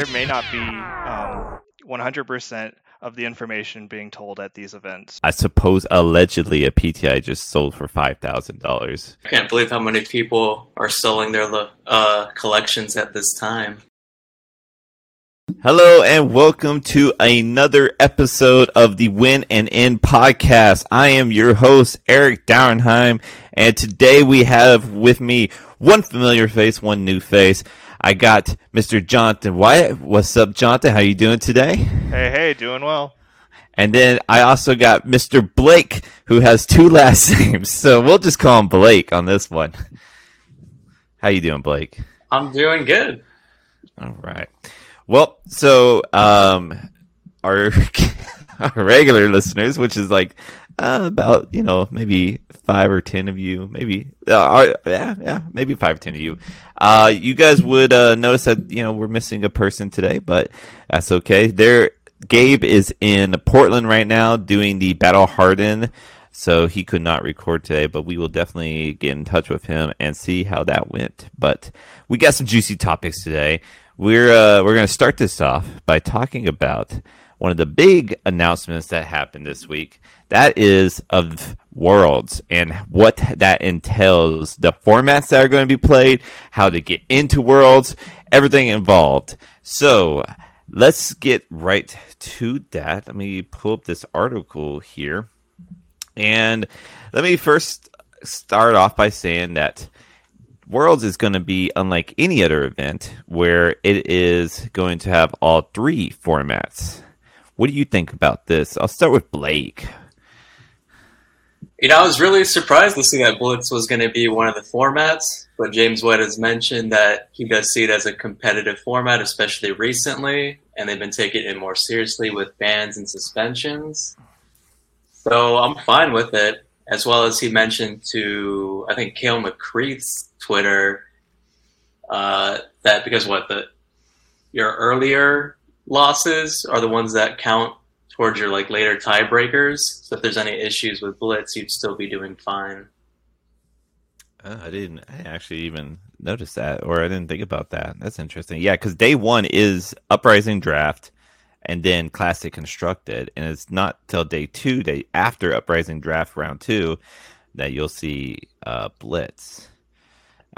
there may not be um, 100% of the information being told at these events. I suppose allegedly a PTI just sold for five thousand dollars. I can't believe how many people are selling their uh, collections at this time. Hello and welcome to another episode of the Win and In podcast. I am your host, Eric Dauernheim, and today we have with me one familiar face, one new face. I got Mr. Jonathan Wyatt. What's up, Jonathan? How you doing today? Hey, hey, doing well. And then I also got Mr. Blake, who has two last names, so we'll just call him Blake on this one. How you doing, Blake? I'm doing good. All right. Well, so um, our our regular listeners, which is like uh, about you know maybe five or ten of you, maybe uh, yeah yeah maybe five or ten of you. Uh, you guys would uh, notice that you know we're missing a person today, but that's okay. There, Gabe is in Portland right now doing the Battle Harden. So he could not record today, but we will definitely get in touch with him and see how that went. But we got some juicy topics today. We're uh, we're to start this off by talking about one of the big announcements that happened this week. That is of Worlds and what that entails, the formats that are going to be played, how to get into Worlds, everything involved. So let's get right to that. Let me pull up this article here. And let me first start off by saying that Worlds is going to be unlike any other event where it is going to have all three formats. What do you think about this? I'll start with Blake. You know, I was really surprised to see that Blitz was going to be one of the formats, but James White has mentioned that he does see it as a competitive format, especially recently, and they've been taking it more seriously with bans and suspensions. So I'm fine with it, as well as he mentioned to, I think, Kale McCreath's Twitter uh, that because what the your earlier losses are the ones that count towards your like later tiebreakers. So if there's any issues with Blitz, you'd still be doing fine. Uh, I didn't I actually even notice that, or I didn't think about that. That's interesting. Yeah, because day one is Uprising Draft, and then Classic Constructed, and it's not till day two, day after Uprising Draft round two, that you'll see uh, Blitz.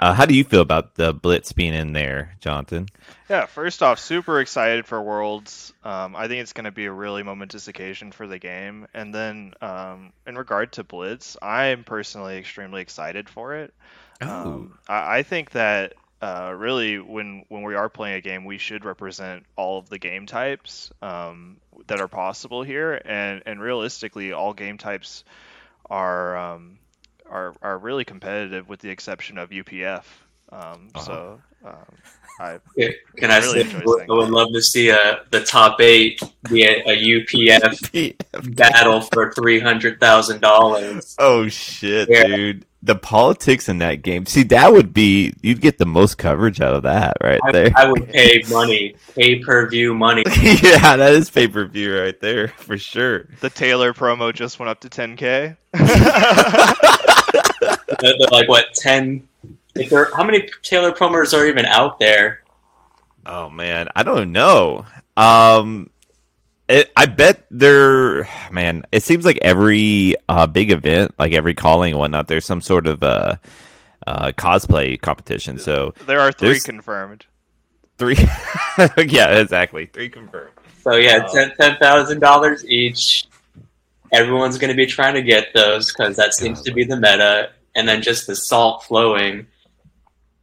Uh, how do you feel about the Blitz being in there, Jonathan? Yeah, first off, super excited for Worlds. Um, I think it's going to be a really momentous occasion for the game. And then, um, in regard to Blitz, I am personally extremely excited for it. Oh. Um, I, I, think that uh, really, when when we are playing a game, we should represent all of the game types um, that are possible here, and and realistically, all game types are um, are are really competitive, with the exception of UPF. Um, uh-huh. So um, I can I really say I would love to see a, the top eight be a, a UPF battle for three hundred thousand dollars. Oh shit, yeah. dude! The politics in that game. See, that would be you'd get the most coverage out of that right I, there. I would pay money, pay per view money. yeah, that is pay per view right there for sure. The Taylor promo just went up to ten k. they're, like what ten? If there, how many Taylor promos are even out there? Oh man, I don't know. Um, it, I bet there, man. It seems like every uh, big event, like every calling and whatnot, there's some sort of uh, uh, cosplay competition. So there are three confirmed. Three, yeah, exactly, three confirmed. So yeah, ten ten thousand dollars each. Everyone's going to be trying to get those because that seems to be the meta and then just the salt flowing.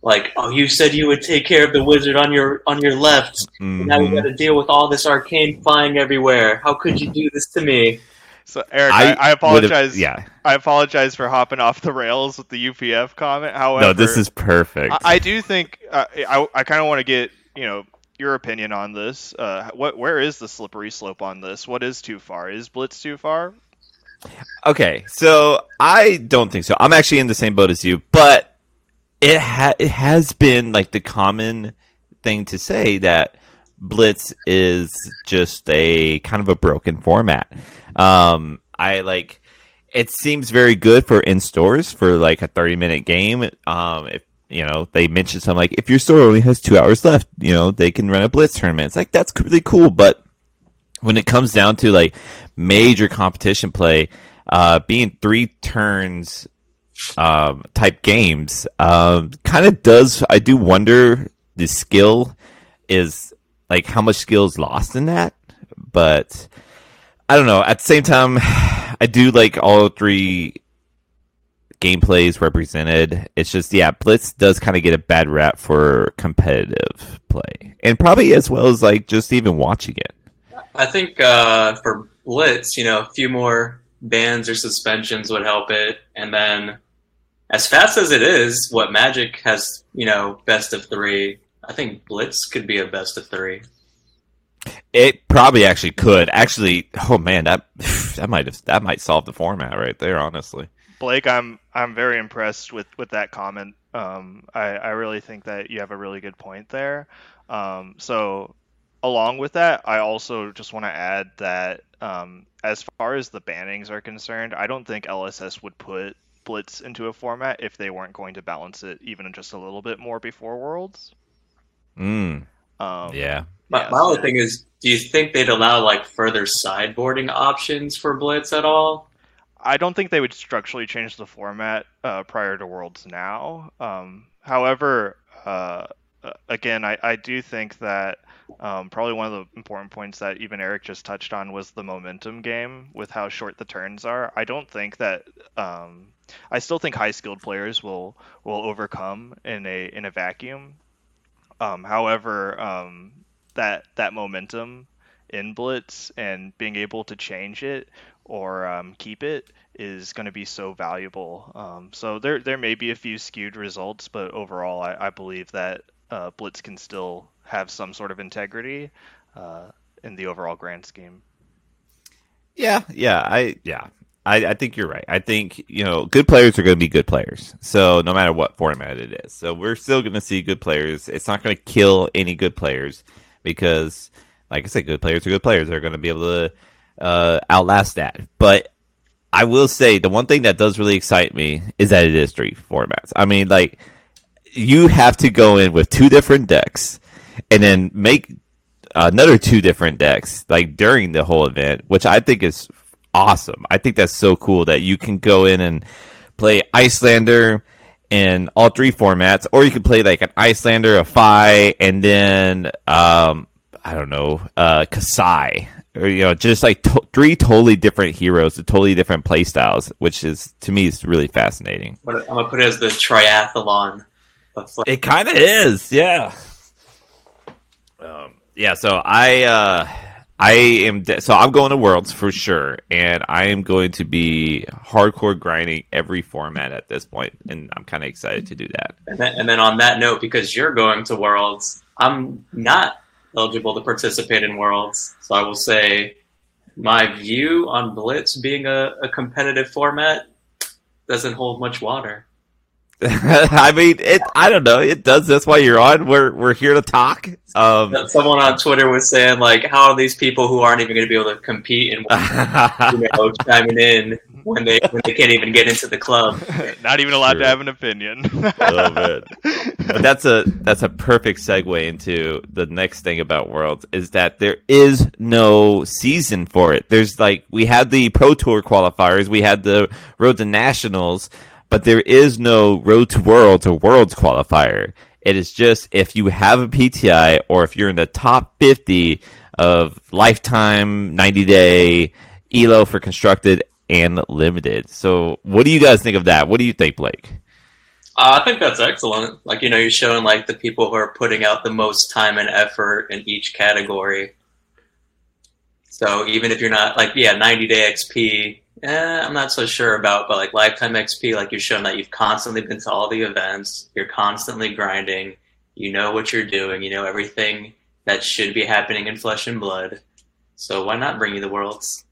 Like, oh, you said you would take care of the wizard on your on your left. Mm-hmm. Now we got to deal with all this arcane flying everywhere. How could you do this to me? So Eric, I, I, I apologize. Yeah, I apologize for hopping off the rails with the UPF comment. However, no, this is perfect. I, I do think uh, I I kind of want to get you know your opinion on this. Uh, what where is the slippery slope on this? What is too far? Is Blitz too far? Okay, so I don't think so. I'm actually in the same boat as you, but it ha- it has been like the common thing to say that Blitz is just a kind of a broken format. Um, I like it seems very good for in stores for like a 30 minute game. Um, if you know, they mentioned something like if your store only has two hours left, you know, they can run a blitz tournament. It's like that's really cool, but when it comes down to like major competition play, uh, being three turns um, type games, um, kind of does. I do wonder the skill is like how much skill is lost in that, but I don't know. At the same time, I do like all three gameplays represented. It's just yeah, Blitz does kind of get a bad rap for competitive play, and probably as well as like just even watching it. I think uh, for Blitz, you know, a few more bans or suspensions would help it, and then as fast as it is, what Magic has, you know, best of three. I think Blitz could be a best of three. It probably actually could. Actually, oh man, that that might have, that might solve the format right there. Honestly, Blake, I'm I'm very impressed with with that comment. Um, I I really think that you have a really good point there. Um, so along with that, I also just want to add that um, as far as the bannings are concerned, I don't think LSS would put Blitz into a format if they weren't going to balance it even just a little bit more before Worlds. mm, Um, yeah. My, Yeah, my so- only thing is, do you think they'd allow like further sideboarding options for Blitz at all? I don't think they would structurally change the format uh, prior to Worlds now. Um, however, uh, uh, again, I, I do think that um, probably one of the important points that even Eric just touched on was the momentum game with how short the turns are. I don't think that um, I still think high skilled players will will overcome in a in a vacuum. Um, however, um, that that momentum in Blitz and being able to change it or um, keep it is going to be so valuable. Um, so there there may be a few skewed results, but overall, I, I believe that uh, Blitz can still have some sort of integrity uh, in the overall grand scheme. Yeah, yeah, I yeah. I, I think you're right. I think, you know, good players are going to be good players. So no matter what format it is. So we're still going to see good players. It's not going to kill any good players because, like I said, good players are good players. They're going to be able to uh, outlast that. But I will say the one thing that does really excite me is that it is three formats. I mean, like, you have to go in with two different decks and then make another two different decks like during the whole event, which I think is awesome. I think that's so cool that you can go in and play Iyslander in all three formats, or you can play like an Iyslander, a Fai, and then um, I don't know, uh, Kassai, or you know, just like to- three totally different heroes with totally different play styles, which is to me is really fascinating. I'm gonna put it as the triathlon. It kind of is, yeah. Um, yeah, so I uh, I am de- so I'm going to Worlds for sure, and I am going to be hardcore grinding every format at this point, and I'm kind of excited to do that. And then, and then on that note, because you're going to Worlds, I'm not eligible to participate in Worlds. So I will say my view on Blitz being a, a competitive format doesn't hold much water. I mean, it. I don't know. It does. That's why you're on. We're we're here to talk. Um, Someone on Twitter was saying, like, how are these people who aren't even going to be able to compete in you know, chiming in when they when they can't even get into the club? Not even allowed True. to have an opinion. Man. but that's a that's a perfect segue into the next thing about Worlds is that there is no season for it. There's like we had the Pro Tour qualifiers, we had the Road to Nationals, but there is no Road to Worlds or Worlds qualifier. It is just if you have a PTI or if you're in the top 50 of lifetime 90 day ELO for constructed and limited. So, what do you guys think of that? What do you think, Blake? Uh, I think that's excellent. Like, you know, you're showing like the people who are putting out the most time and effort in each category. So even if you're not like, yeah, 90 day XP, eh, I'm not so sure about, but like lifetime XP, like you've shown that you've constantly been to all the events, you're constantly grinding, you know what you're doing, you know everything that should be happening in Flesh and Blood. So why not bring you the worlds?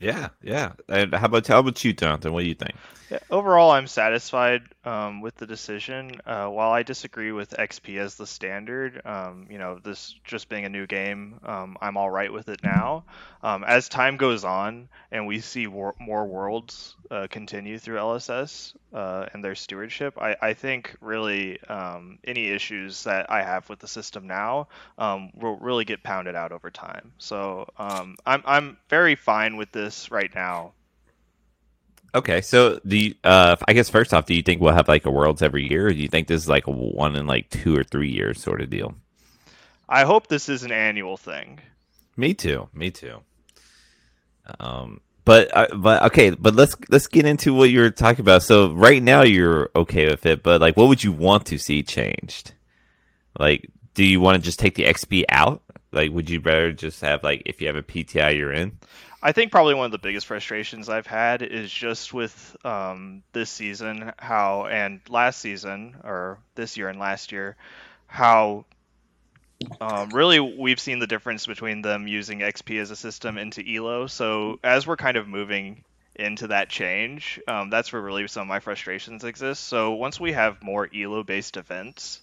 Yeah, yeah. And how about how about you, Jonathan? What do you think? Overall, I'm satisfied um, with the decision. Uh, while I disagree with XP as the standard, um, you know, this just being a new game, um, I'm all right with it now. Um, as time goes on and we see wor- more worlds uh, continue through LSS uh, and their stewardship, I, I think really um, any issues that I have with the system now um, will really get pounded out over time. So I'm I'm very fine with this right now. Okay, so the uh, I guess first off, do you think we'll have like a worlds every year, or do you think this is like a one in like two or three years sort of deal? I hope this is an annual thing. Me too. Me too. Um, but uh, but okay, but let's let's get into what you're talking about. So right now you're okay with it, but like, what would you want to see changed? Like, do you want to just take the XP out? Like, would you rather just have like if you have a PTI, you're in? I think probably one of the biggest frustrations I've had is just with um, this season, how and last season or this year and last year, how um, really we've seen the difference between them using XP as a system into Elo. So as we're kind of moving into that change, um, that's where really some of my frustrations exist. So once we have more Elo based events,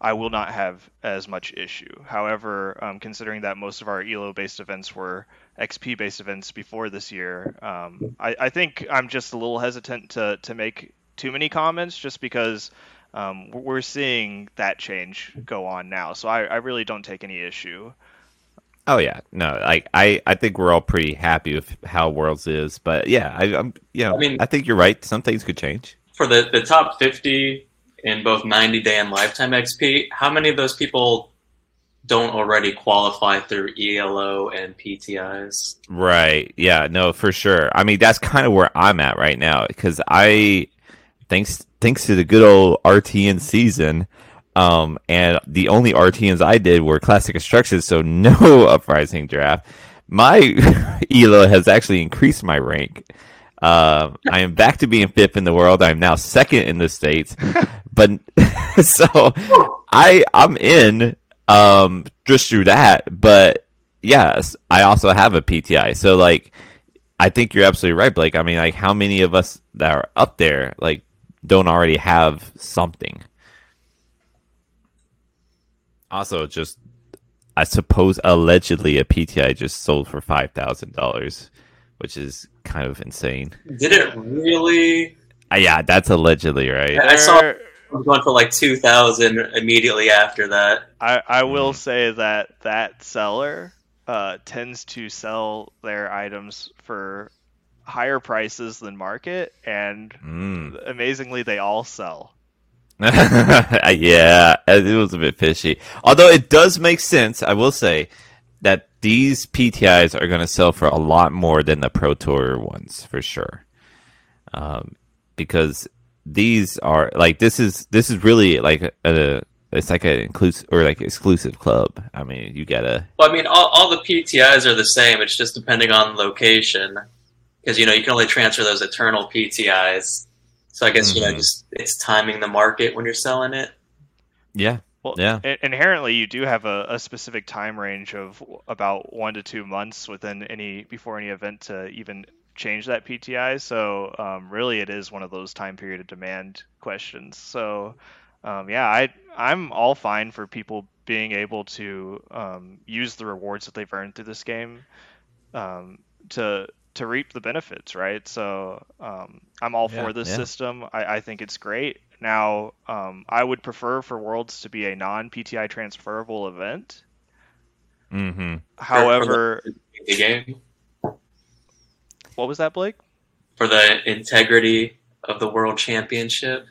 I will not have as much issue. However, um, considering that most of our ELO based events were XP based events before this year, um, I, I, think I'm just a little hesitant to, to make too many comments just because um, we're seeing that change go on now. So I, I, really don't take any issue. Oh yeah, no, like I, I think we're all pretty happy with how Worlds is, but yeah, I, am you know, I mean, I think you're right. Some things could change for the the top fifty in both 90 day and lifetime XP, how many of those people don't already qualify through ELO and PTIs? Right. Yeah, no, for sure. I mean, that's kind of where I'm at right now because I thanks thanks to the good old RTN season um, and the only RTNs I did were classic constructed, so no uprising draft. My ELO has actually increased my rank. Uh, I am back to being fifth in the world. I am now second in the states. but so I I'm in um just through that. But yes, I also have a PTI. So like I think you're absolutely right, Blake. I mean, like how many of us that are up there like don't already have something? Also, just I suppose allegedly a PTI just sold for five thousand dollars, which is kind of insane. Did it really? Uh, yeah, that's allegedly right. I saw going for like two thousand immediately after that. I I will mm. say that that seller uh, tends to sell their items for higher prices than market, and mm. amazingly, they all sell. yeah, it was a bit fishy. Although it does make sense, I will say that these PTIs are going to sell for a lot more than the Pro Tour ones for sure. Um, because these are like this is this is really like a it's like an inclusive or like exclusive club. I mean, you gotta. Well, I mean, all, all the PTIs are the same. It's just depending on location, because you know you can only transfer those eternal PTIs. So I guess mm-hmm. you know mm-hmm. just it's timing the market when you're selling it. Yeah, well, yeah. Inherently, you do have a, a, specific time range of about one to two months within any before any event to even change that PTI. So um, really, it is one of those time period of demand questions. So um, yeah, I I'm all fine for people being able to um, use the rewards that they've earned through this game um, to to reap the benefits, right? So um, I'm all yeah, for this yeah. system. I, I think it's great. Now, um, I would prefer for Worlds to be a non PTI transferable event. Mm-hmm. However, the game. What was that, Blake? For the integrity of the World Championship.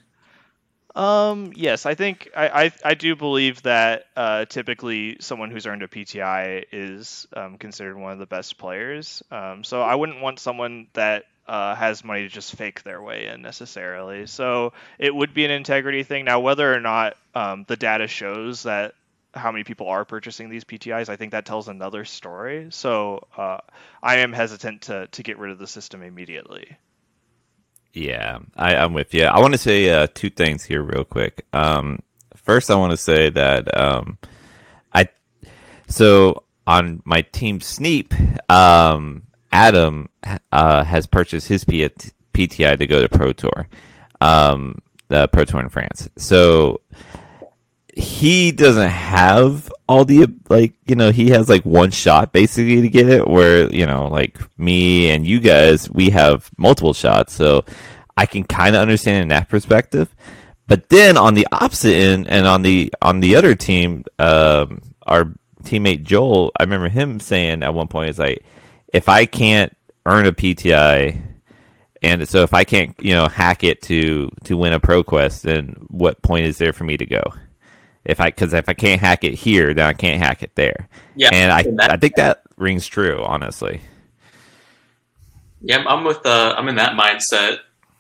Um. Yes, I think I I, I do believe that uh, typically someone who's earned a PTI is um, considered one of the best players. Um. So I wouldn't want someone that uh, has money to just fake their way in necessarily. So it would be an integrity thing. Now, whether or not um, the data shows that how many people are purchasing these PTIs, I think that tells another story. So uh, I am hesitant to to get rid of the system immediately. Yeah, I, am with you. I want to say uh, two things here, real quick. Um, first, I want to say that um, I so on my team Sneep, um, Adam uh, has purchased his P- PTI to go to Pro Tour, um, the Pro Tour in France. So he doesn't have all the like you know he has like one shot basically to get it where you know like me and you guys we have multiple shots so i can kind of understand in that perspective but then on the opposite end and on the on the other team um, our teammate joel i remember him saying at one point it's like if i can't earn a pti and so if i can't you know hack it to to win a pro quest then what point is there for me to go if I because if I can't hack it here, then I can't hack it there. Yeah, and I I think that rings true, honestly. Yeah, I'm with uh, I'm in that mindset.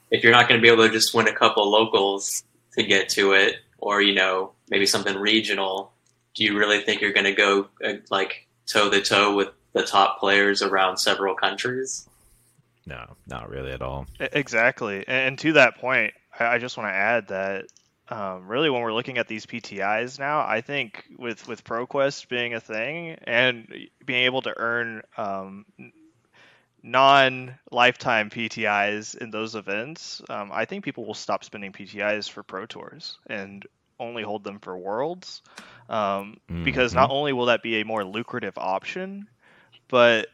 If you're not going to be able to just win a couple locals to get to it, or you know maybe something regional, do you really think you're going to go uh, like toe to toe with the top players around several countries? No, not really at all. Exactly, and to that point, I just want to add that um, really when we're looking at these PTIs now, I think with with ProQuest being a thing and being able to earn um, non lifetime PTIs in those events, um, I think people will stop spending PTIs for Pro Tours and only hold them for Worlds, mm-hmm. because not only will that be a more lucrative option, but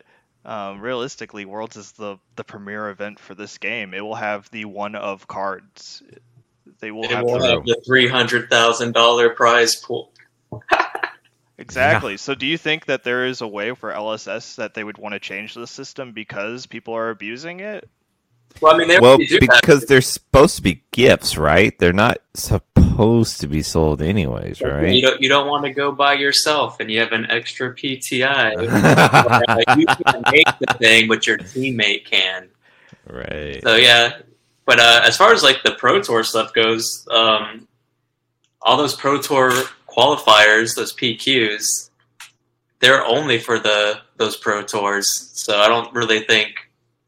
um, realistically, Worlds is the the premier event for this game. It will have the one of cards they will, have, will have the three hundred thousand dollar prize pool. exactly. Yeah. So, do you think that there is a way for LSS that they would want to change the system because people are abusing it? Well, I mean, well, because that. they're supposed to be gifts, right? They're not supposed to be sold anyways, right? You don't. You don't want to go by yourself, and you have an extra PTI. you can make the thing, but your teammate can. Right. So yeah, but uh, as far as like the Pro Tour stuff goes, um, all those Pro Tour qualifiers, those PQs, they're only for the those Pro Tours. So I don't really think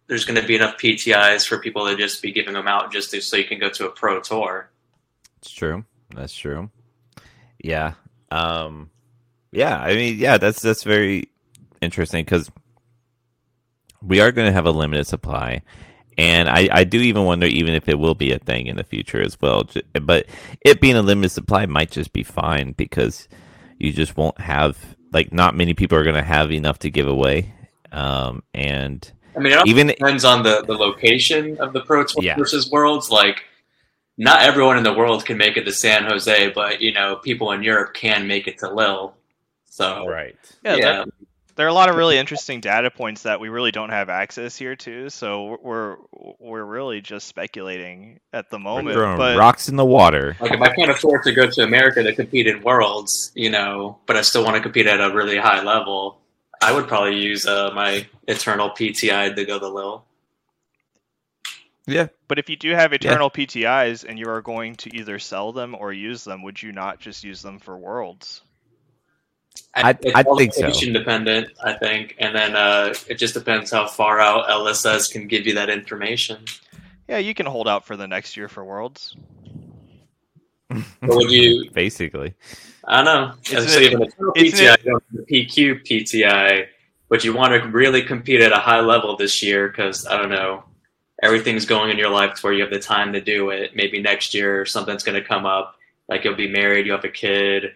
there's going to be enough PTIs for people to just be giving them out just to, so you can go to a Pro Tour. It's true. That's true. Yeah. Um, yeah. I mean, yeah. That's that's very interesting because we are going to have a limited supply and I, I do even wonder even if it will be a thing in the future as well. But it being a limited supply might just be fine because you just won't have like not many people are going to have enough to give away. Um, and I mean, it even depends on the the location of the Pro Tour yeah. versus Worlds. Like, not everyone in the world can make it to San Jose, but you know, people in Europe can make it to Lille. So right, yeah. yeah. That, there are a lot of really interesting data points that we really don't have access here to. So we're we're really just speculating at the moment. We're throwing but... rocks in the water. Like if I can't afford to go to America to compete in worlds, you know, but I still want to compete at a really high level, I would probably use uh, my eternal PTI to go the Lille. Yeah. But if you do have eternal yeah. PTIs and you are going to either sell them or use them, would you not just use them for worlds? I, I think so. Independent, I think, and then uh, it just depends how far out LSS can give you that information. Yeah, you can hold out for the next year for Worlds. Would you basically? I don't know. It's so you have an PTI, you the PQ PTI, but you want to really compete at a high level this year because I don't know, everything's going in your life to where you have the time to do it. Maybe next year something's going to come up, like you'll be married, you have a kid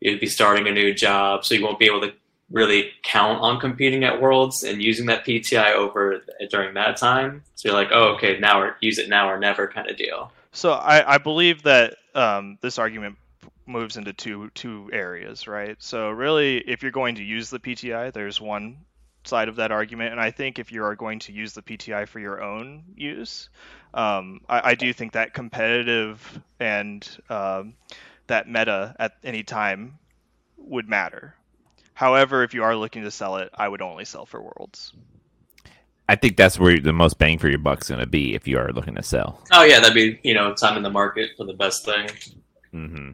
you'd be starting a new job, so you won't be able to really count on competing at Worlds and using that PTI over during that time. So you're like, oh, okay, now or use it now or never kind of deal. So I, I believe that um, this argument moves into two two areas, right? So really, if you're going to use the PTI, there's one side of that argument, and I think if you are going to use the PTI for your own use, um, I, I, do think that competitive and um, that meta at any time would matter. However, if you are looking to sell it, I would only sell for worlds. I think that's where the most bang for your buck's going to be if you are looking to sell. Oh yeah, that'd be you know time in the market for the best thing. Mm-hmm.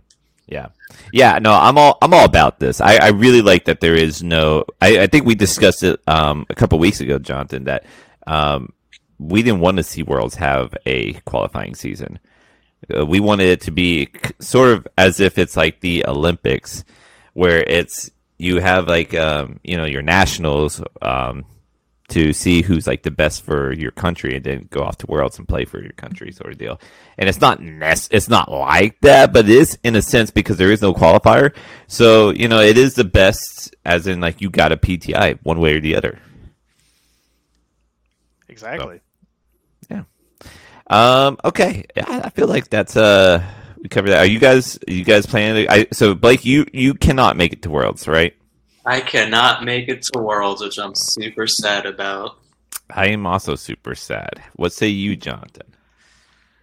Yeah, yeah. No, I'm all I'm all about this. I, I really like that there is no. I, I think we discussed it um, a couple weeks ago, Jonathan. That um, we didn't want to see Worlds have a qualifying season. Uh, we wanted it to be sort of as if it's like the Olympics, where it's you have like um, you know your nationals, um, to see who's like the best for your country, and then go off to worlds and play for your country, sort of deal. And it's not nec- it's not like that, but it is in a sense because there is no qualifier. So you know, it is the best, as in like you got a PTI one way or the other. Exactly. Yeah. Um. Okay. I, I feel like that's uh we covered that. Are you guys? Are you guys planning? To, I so Blake, you you cannot make it to Worlds, right? I cannot make it to Worlds, which I'm super sad about. I am also super sad. What say you, Jonathan?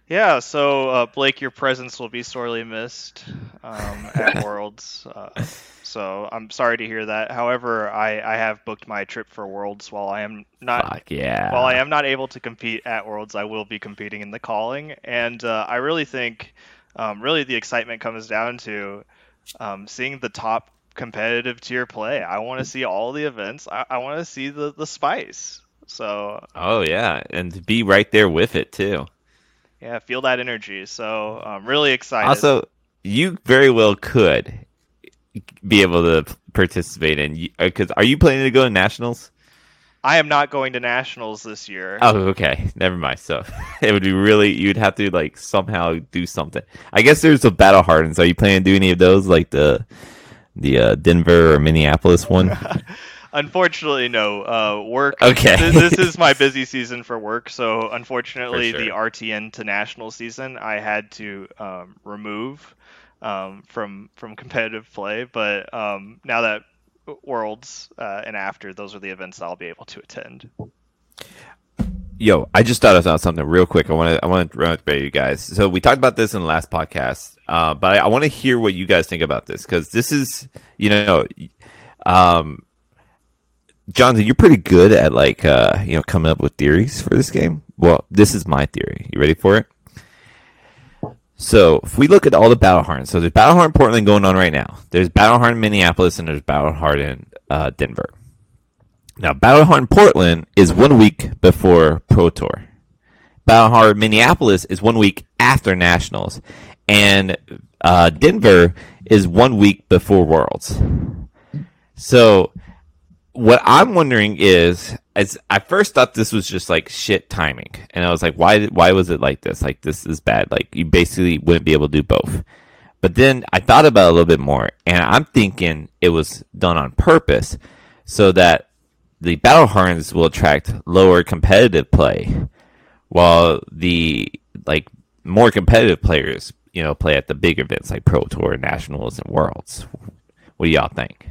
Yeah, so uh, Blake, your presence will be sorely missed um, at Worlds. Uh, so I'm sorry to hear that. However, I, I have booked my trip for Worlds. While I am not Fuck yeah. while I am not able to compete at Worlds, I will be competing in the calling, and uh, I really think, um, really the excitement comes down to um, seeing the top competitive tier play. I want to see all the events. I, I want to see the the spice. So Oh yeah, and to be right there with it too. yeah, feel that energy. So I'm really excited. Also, you very well could be able to participate in because uh, are you planning to go to nationals? I am not going to nationals this year. Oh, okay. Never mind. So it would be really you'd have to like somehow do something. I guess there's the battle hardens. Are you planning to do any of those, like the the uh, Denver or Minneapolis one? Unfortunately, no. Uh, work. Okay. th- this is my busy season for work, so unfortunately, For the. RTN to national season I had to um, remove um, from from competitive play. But um, now that Worlds uh, and after, those are the events I'll be able to attend. Yo, I just thought about something real quick. I want to I want to run it by you guys. So we talked about this in the last podcast, uh, but I, I want to hear what you guys think about this because this is you know, um, Jonathan, you're pretty good at like uh, you know coming up with theories for this game. Well, this is my theory. You ready for it? So if we look at all the battle hards, so there's battle hard Portland going on right now. There's battle in Minneapolis and there's battle in uh, Denver. Now, Battle Hard Portland is one week before Pro Tour. Battle Hard Minneapolis is one week after Nationals, and uh, Denver is one week before Worlds. So, what I'm wondering is, as I first thought this was just like shit timing, and I was like, why? Why was it like this? Like this is bad. Like you basically wouldn't be able to do both. But then I thought about it a little bit more, and I'm thinking it was done on purpose so that the battle horns will attract lower competitive play, while the like more competitive players, you know, play at the big events like Pro Tour, Nationals, and Worlds. What do y'all think?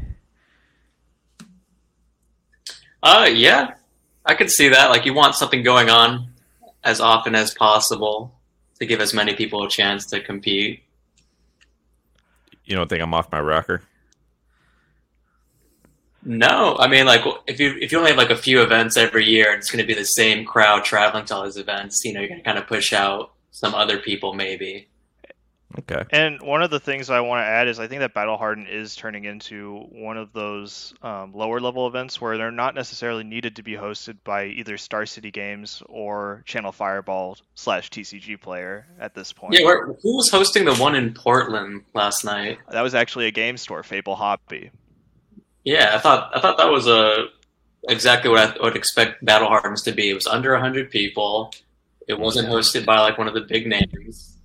Uh, yeah, I could see that. Like, you want something going on as often as possible to give as many people a chance to compete. You don't think I'm off my rocker? No, I mean, like, if you if you only have like a few events every year, and it's going to be the same crowd traveling to all these events, you know, you're going to kind of push out some other people, maybe. Okay. And one of the things I want to add is I think that Battle Harden is turning into one of those um, lower level events where they're not necessarily needed to be hosted by either Star City Games or Channel Fireball slash TCG player at this point. Yeah, where, who was hosting the one in Portland last night? That was actually a game store, Fable Hobby. Yeah, I thought I thought that was a exactly what I would expect Battle Hardens to be. It was under hundred people. It wasn't hosted by like one of the big names.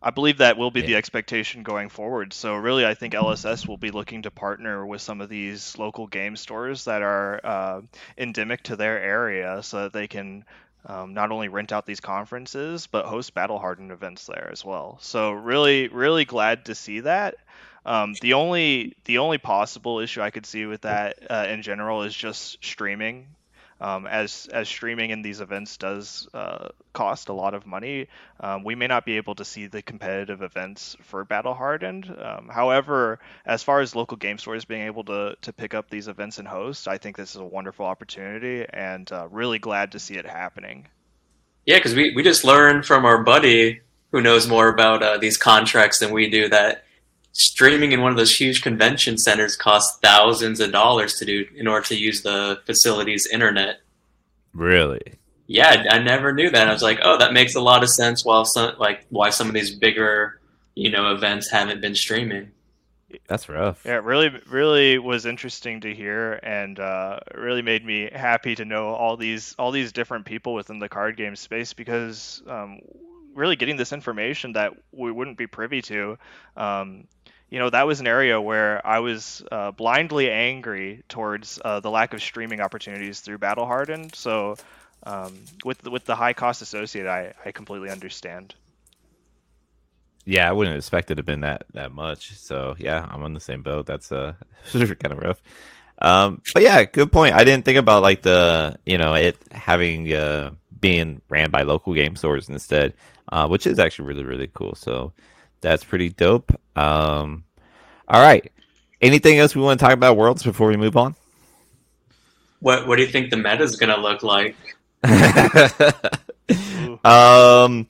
I believe that will be the expectation going forward. So really, I think LSS will be looking to partner with some of these local game stores that are uh, endemic to their area, so that they can um, not only rent out these conferences but host battle hardened events there as well. So really, really glad to see that. Um, the only the only possible issue I could see with that uh, in general is just streaming. Um, as as streaming in these events does uh, cost a lot of money, um, we may not be able to see the competitive events for Battle Hardened. Um, however, as far as local game stores being able to, to pick up these events and host, I think this is a wonderful opportunity and uh, really glad to see it happening. Yeah, because we, we just learned from our buddy who knows more about uh, these contracts than we do that streaming in one of those huge convention centers costs thousands of dollars to do in order to use the facility's internet. Really? Yeah, I never knew that. I was like, oh, that makes a lot of sense. While some like why some of these bigger you know events haven't been streaming. That's rough. Yeah, it really, really was interesting to hear, and uh, really made me happy to know all these all these different people within the card game space because um, really getting this information that we wouldn't be privy to. Um, you know, that was an area where I was uh, blindly angry towards uh, the lack of streaming opportunities through Battle Hardened. So, um, with with the high cost associated, I, I completely understand. Yeah, I wouldn't expect it to have been that that much. So yeah, I'm on the same boat. That's uh kind of rough. Um, but yeah, good point. I didn't think about like the you know it having uh being ran by local game stores instead, uh, which is actually really really cool. So that's pretty dope. Um, all right. Anything else we want to talk about Worlds before we move on? What What do you think the meta is going to look like? um.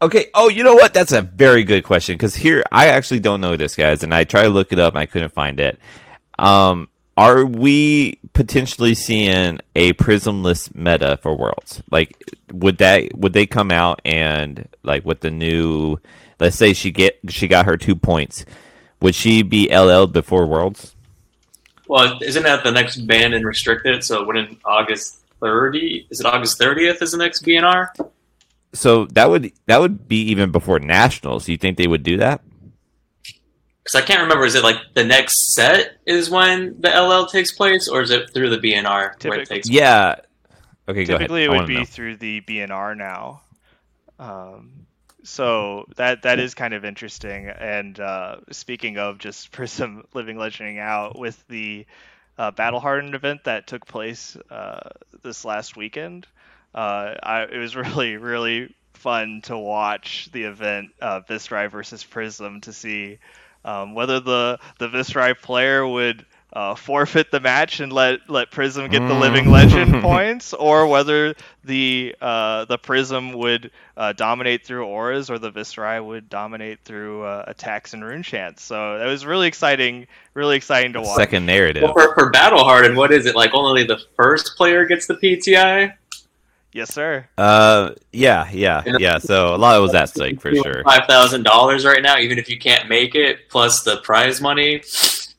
Okay. Oh, you know what? That's a very good question because here I actually don't know this, guys, and I tried to look it up and I couldn't find it. Um, are we potentially seeing a prismless meta for Worlds? Like, would that would they come out and like with the new? Let's say she get she got her two points. Would she be LL'd before Worlds? Well, isn't that the next ban and restricted? So wouldn't August thirty? Is it August thirtieth? Is the next BNR? So that would that would be even before nationals. Do you think they would do that? Because I can't remember. Is it like the next set is when the LL takes place, or is it through the BNR Typic- where it takes? Place? Yeah. Okay. Go Typically, ahead. it would be know. through the BNR now. Um, so that that is kind of interesting. And uh, speaking of just Prism living legending out with the uh, Battle Hardened event that took place uh, this last weekend, uh, I, it was really really fun to watch the event uh, Viserai versus Prism to see um, whether the the Viserai player would uh, forfeit the match and let let Prism get the living Mm. legend points, or whether the uh, the Prism would uh, dominate through auras, or the Viserai would dominate through uh, attacks and rune chants. So that was really exciting, really exciting to watch. Second narrative. Well, for, for Battle Hardened, what is it like? Only the first player gets the PTI. Yes, sir. Uh, yeah, yeah, yeah. So a lot was at stake for sure. Five thousand dollars right now, even if you can't make it, plus the prize money.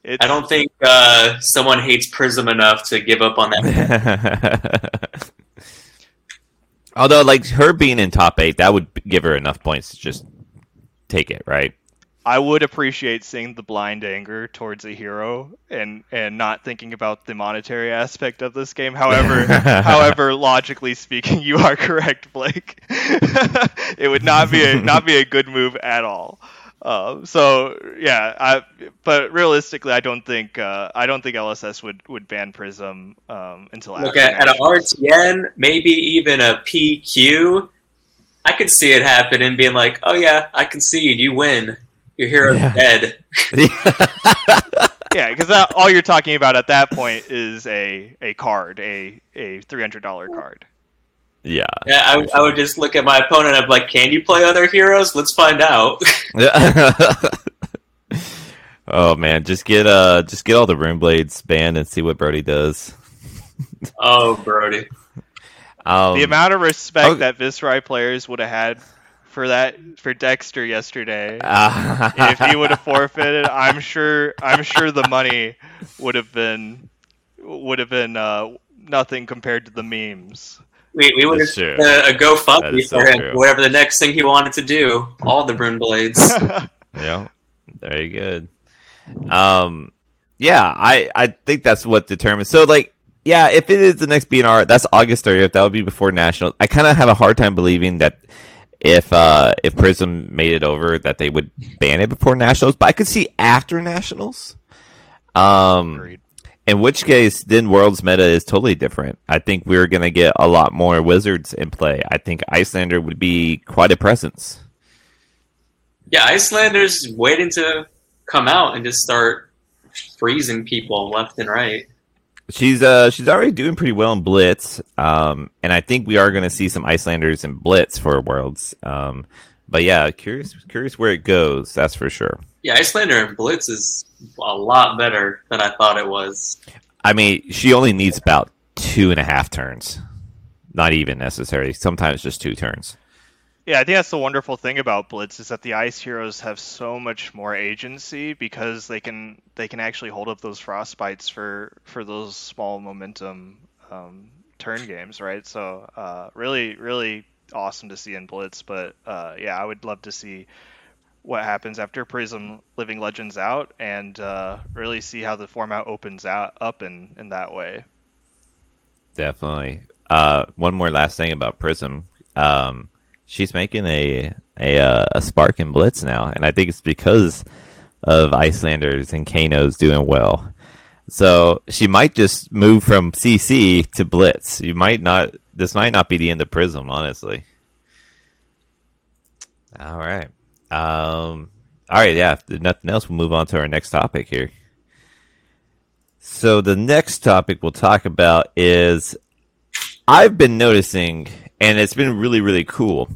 It's, I don't think uh, someone hates Prism enough to give up on that. Although, like her being in top eight, that would give her enough points to just take it, right? I would appreciate seeing the blind anger towards a hero and and not thinking about the monetary aspect of this game. However, however, logically speaking, you are correct, Blake. it would not be a not be a good move at all. Um, so yeah, I, but realistically, I don't think uh, I don't think LSS would, would ban Prism um, until Look after at, at an RTN, maybe even a PQ. I could see it happen and being like, "Oh yeah, I can concede. You win. Your hero's Yeah. dead." Yeah, because all you're talking about at that point is a, a card, a a three hundred dollar card. yeah. Yeah, I, I would just look at my opponent. and I'm like, "Can you play other heroes? Let's find out." oh man, just get uh, just get all the rune blades banned and see what Brody does. oh, Brody. Um, the amount of respect oh- that Visrai players would have had for that for Dexter yesterday, uh, if he would have forfeited, I'm sure I'm sure the money would have been would have been uh, nothing compared to the memes. We, we would have That's uh, a That GoFundMe is so for him, true. whatever the next thing he wanted to do. All the Rune Blades. Yeah, very good. Um, yeah, I I think that's what determines. So like, yeah, if it is the next BNR, that's August 30th. That would be before national. I kind of have a hard time believing that if uh if Prism made it over, that they would ban it before nationals. But I could see after nationals. Um, Agreed. in which case, then World's meta is totally different. I think we're gonna get a lot more Wizards in play. I think Iyslander would be quite a presence. yeah, Iyslander's waiting to come out and just start freezing people left and right. She's uh she's already doing pretty well in Blitz, um, and I think we are going to see some Iyslanders in Blitz for Worlds. Um, but yeah, curious curious where it goes. That's for sure. Yeah, Iyslander and Blitz is a lot better than I thought it was. I mean, she only needs about two and a half turns, not even necessary. Sometimes just two turns. Yeah, I think that's the wonderful thing about Blitz is that the Ice Heroes have so much more agency because they can they can actually hold up those frostbites for for those small momentum um, turn games, right? So uh, really really awesome to see in Blitz, but uh, yeah, I would love to see what happens after Prism Living Legends out and uh, really see how the format opens out up in in that way. Definitely. Uh, one more last thing about Prism. Um, she's making a a uh, a Spark and Blitz now, and I think it's because of Iyslanders and Kano's doing well. So she might just move from CC to Blitz. You might not. This might not be the end of Prism, honestly. All right. Um. All right. Yeah. If nothing else, we'll move on to our next topic here. So the next topic we'll talk about is I've been noticing, and it's been really, really cool,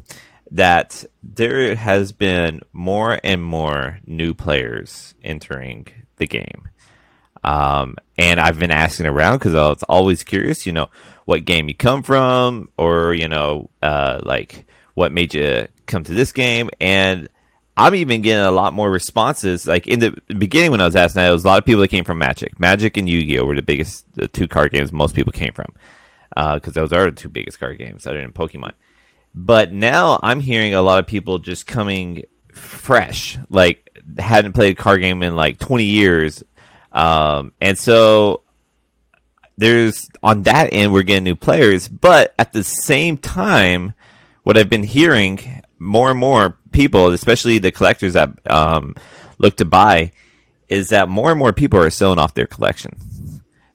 that there has been more and more new players entering the game. Um, and I've been asking around because I was always curious, you know, what game you come from, or you know, uh, like what made you come to this game. And I'm even getting a lot more responses. Like in the beginning, when I was asking that, it was a lot of people that came from Magic. Magic and Yu Gi Oh were the biggest, the two card games most people came from, because uh, those are the two biggest card games other than Pokemon. But now I'm hearing a lot of people just coming fresh, like hadn't played a card game in like 20 years, um, and so there's on that end we're getting new players, but at the same time, what I've been hearing more and more people, especially the collectors that um, look to buy, is that more and more people are selling off their collection.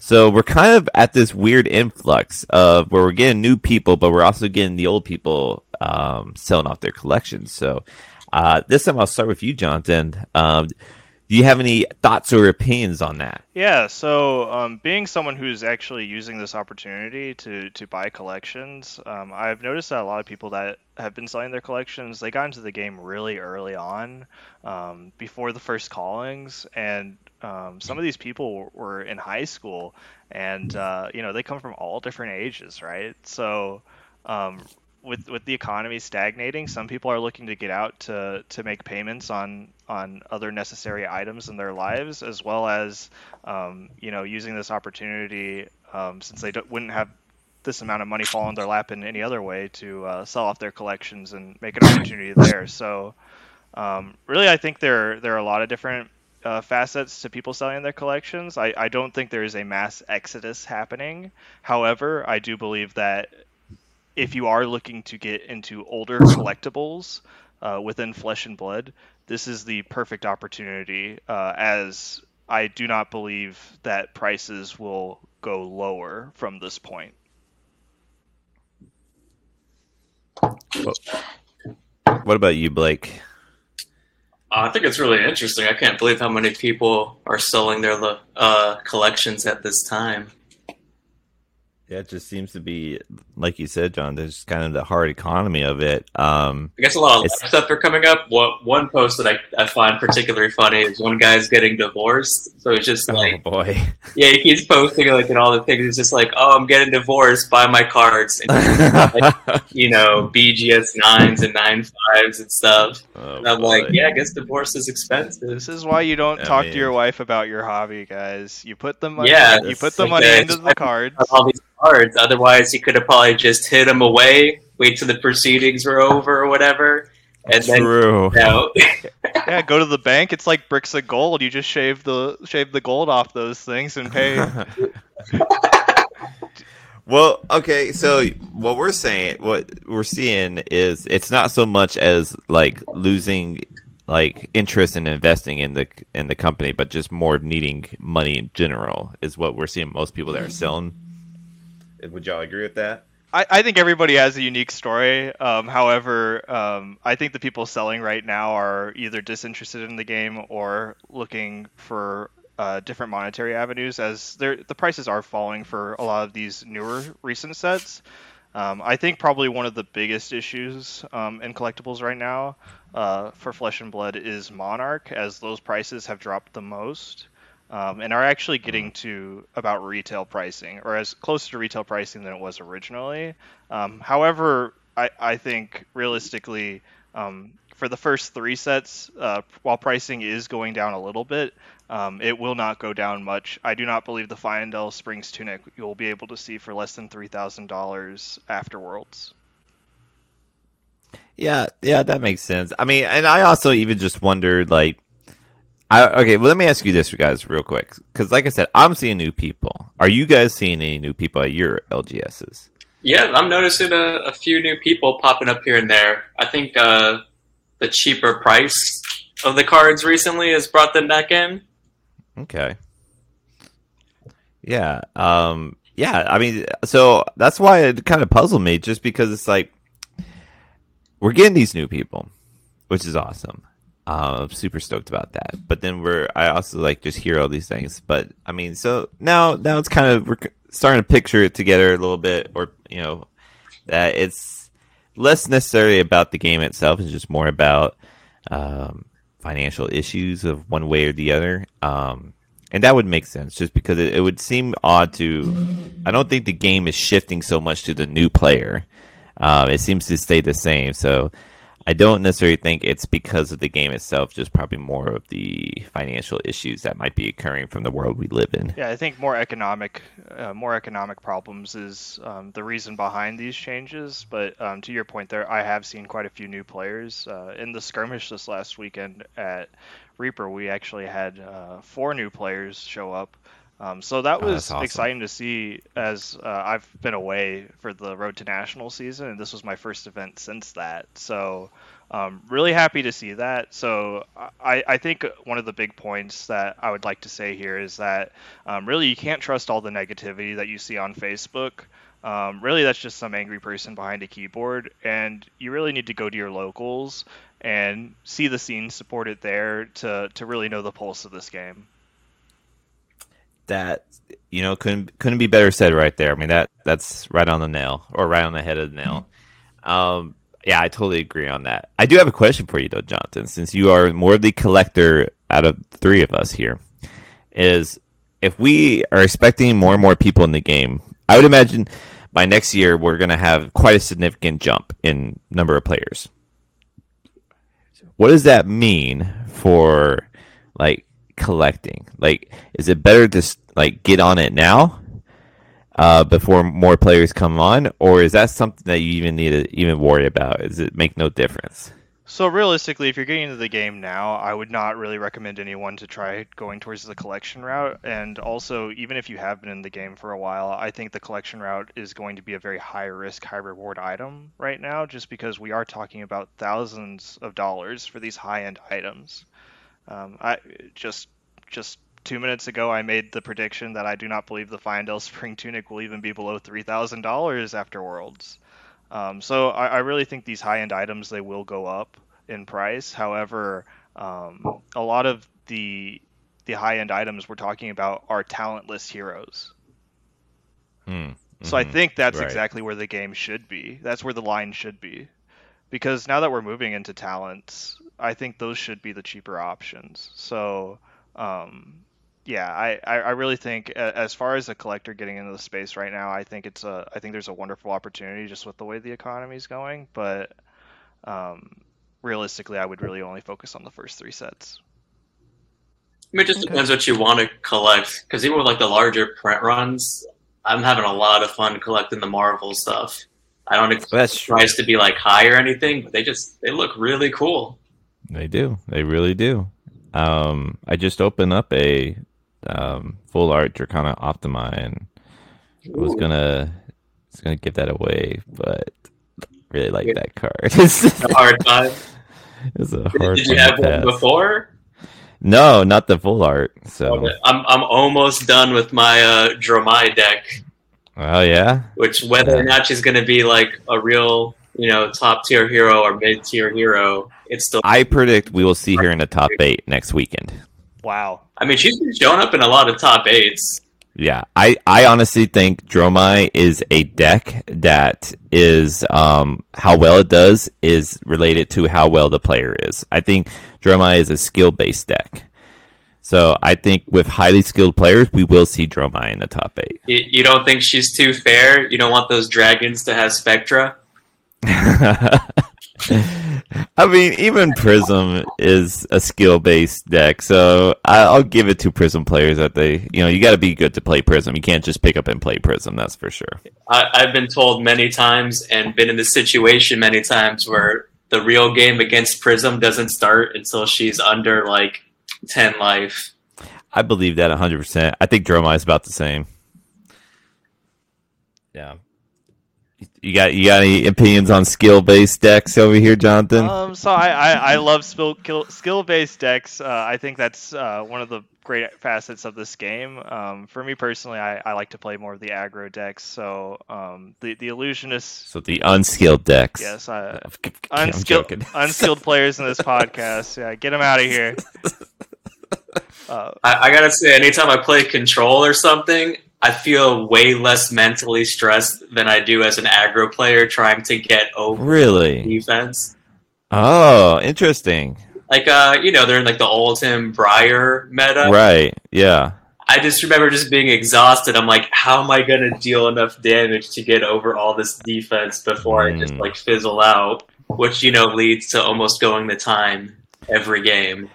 So we're kind of at this weird influx of where we're getting new people, but we're also getting the old people um, selling off their collections. So uh, this time I'll start with you, Jonathan. Um, do you have any thoughts or opinions on that? Yeah, so um, being someone who's actually using this opportunity to, to buy collections, um, I've noticed that a lot of people that have been selling their collections, they got into the game really early on, um, before the first callings, and um, some of these people were in high school, and uh, you know they come from all different ages, right? So um, with with the economy stagnating, some people are looking to get out to to make payments on on other necessary items in their lives, as well as um, you know using this opportunity um, since they wouldn't have this amount of money fall in their lap in any other way to uh, sell off their collections and make an opportunity there. So um, really, I think there there are a lot of different uh, facets to people selling their collections. I, I don't think there is a mass exodus happening. However, I do believe that if you are looking to get into older collectibles uh, within Flesh and Blood, this is the perfect opportunity. Uh, as I do not believe that prices will go lower from this point. What about you, Blake? I think it's really interesting. I can't believe how many people are selling their uh, collections at this time. Yeah, it just seems to be like you said, John. There's kind of the hard economy of it. Um, I guess a lot of stuff are coming up. What one post that I, I find particularly funny is one guy's getting divorced. So it's just oh, like, oh boy, yeah, he's posting like and all the things. It's just like, oh, I'm getting divorced. Buy my cards. And, like, you know, BGS nines and nine fives and stuff. Oh, and I'm boy. like, yeah, I guess divorce is expensive. This is why you don't I talk mean... to your wife about your hobby, guys. You put the money. Yeah, you put the money into the cards cards. Otherwise, he could have probably just hid them away, wait till the proceedings were over or whatever. And True. Then, you know, yeah, go to the bank. It's like bricks of gold. You just shave the shave the gold off those things and pay. well, okay. So what we're saying, what we're seeing is, it's not so much as like losing like interest in investing in the in the company, but just more needing money in general is what we're seeing. Most people that are selling would y'all agree with that? I, I think everybody has a unique story. Um, however, um, I think the people selling right now are either disinterested in the game or looking for uh, different monetary avenues as the prices are falling for a lot of these newer recent sets. Um, I think probably one of the biggest issues um, in collectibles right now uh, for Flesh and Blood is Monarch, as those prices have dropped the most um, and are actually getting to about retail pricing or as close to retail pricing than it was originally. Um, however, I, I think realistically, um, for the first three sets, uh, while pricing is going down a little bit, um, it will not go down much. I do not believe the Fyendal Springs tunic you'll be able to see for less than three thousand dollars after Worlds. Yeah, yeah, that makes sense. I mean, and I also even just wondered, like, I, okay, well, let me ask you this, guys, real quick, because like I said, I'm seeing new people. Are you guys seeing any new people at your LGSs? Yeah, I'm noticing a, a few new people popping up here and there. I think uh, the cheaper price of the cards recently has brought them back in. Okay. Yeah. Um. Yeah. I mean, so that's why it kind of puzzled me, just because it's like we're getting these new people, which is awesome. Uh, I'm super stoked about that. But then we're I also like just hear all these things. But I mean, so now now it's kind of we're starting to picture it together a little bit, or you know, that it's less necessarily about the game itself; it's just more about um, financial issues of one way or the other. Um, and that would make sense, just because it, it would seem odd to. I don't think the game is shifting so much to the new player. Um, it seems to stay the same. So I don't necessarily think it's because of the game itself, just probably more of the financial issues that might be occurring from the world we live in. Yeah, I think more economic, uh, more economic problems is um, the reason behind these changes. But um, to your point, there, I have seen quite a few new players uh, in the skirmish this last weekend at Reaper. We actually had uh, four new players show up. Um, so that Oh, was awesome. exciting to see as uh, I've been away for the Road to National season, and this was my first event since that. So, um, really happy to see that. So, I, I think one of the big points that I would like to say here is that um, really you can't trust all the negativity that you see on Facebook. Um, really, that's just some angry person behind a keyboard, and you really need to go to your locals and see the scene support it there to, to really know the pulse of this game. That you know couldn't couldn't be better said right there. I mean that that's right on the nail or right on the head of the nail. Um, yeah, I totally agree on that. I do have a question for you though, Jonathan, since you are more the collector out of three of us here. Is if we are expecting more and more people in the game, I would imagine by next year we're going to have quite a significant jump in number of players. What does that mean for like collecting? Like, is it better to like get on it now uh, before more players come on, or is that something that you even need to even worry about? Does it make no difference? So realistically, if you're getting into the game now, I would not really recommend anyone to try going towards the collection route. And also, even if you have been in the game for a while, I think the collection route is going to be a very high risk, high reward item right now, just because we are talking about thousands of dollars for these high end items. Um, I just just two minutes ago, I made the prediction that I do not believe the Fyendal Spring Tunic will even be below three thousand dollars after Worlds. Um, so I, I really think these high-end items they will go up in price. However, um, a lot of the the high-end items we're talking about are talentless heroes. Hmm. So I Mhm. think that's Right. exactly where the game should be. That's where the line should be. Because now that we're moving into talents, I think those should be the cheaper options. So, um, yeah, I, I, I really think as far as a collector getting into the space right now, I think it's a I think there's a wonderful opportunity just with the way the economy is going. But um, realistically, I would really only focus on the first three sets. I mean, it just Okay. depends what you want to collect. Because even with like the larger print runs, I'm having a lot of fun collecting the Marvel stuff. I don't expect That's the price to be like high or anything, but they just they look really cool. They do. They really do. Um, I just opened up a um, full art Dracona Optimai, and I was gonna, was gonna give that away, but really like that card. it's A hard time. it's a Did, hard did you have one before? No, not the full art. So, Okay. I'm I'm almost done with my uh, Dromai deck, oh yeah, which whether or not she's going to be like a real you know top tier hero or mid tier hero, it's still. I predict we will see her in the top eight next weekend. Wow. I mean, she's been showing up in a lot of top eights. Yeah, I, I honestly think Dromai is a deck that is um, how well it does is related to how well the player is. I think Dromai is a skill based deck. So I think with highly skilled players, we will see Dromai in the top eight. You, you don't think she's too fair? You don't want those dragons to have Spectra? I mean, even Prism is a skill based deck, so I, will give it to Prism players that they, you know, you got to be good to play Prism. You can't just pick up and play Prism, that's for sure. I, I've been told many times and been in the situation many times where the real game against Prism doesn't start until she's under like 10 life. I believe that 100%. I think Dromai is about the same. Yeah. You got you got any opinions on skill based decks over here, Jonathan? Um, so I, I, I love skill skill based decks. Uh, I think that's uh, one of the great facets of this game. Um, for me personally, I, I like to play more of the aggro decks. So um, the the illusionist. So the unskilled decks. Yes, I, unskilled unskilled players in this podcast. Yeah, get them out of here. Uh, I, I gotta say, anytime I play control or something, I feel way less mentally stressed than I do as an aggro player trying to get over really defense. Oh, interesting. Like uh, you know, they're in like the Oldhim Briar meta. Right. Yeah. I just remember just being exhausted. I'm like, how am I gonna deal enough damage to get over all this defense before mm. I just hmm. like fizzle out? Which, you know, leads to almost going the time every game.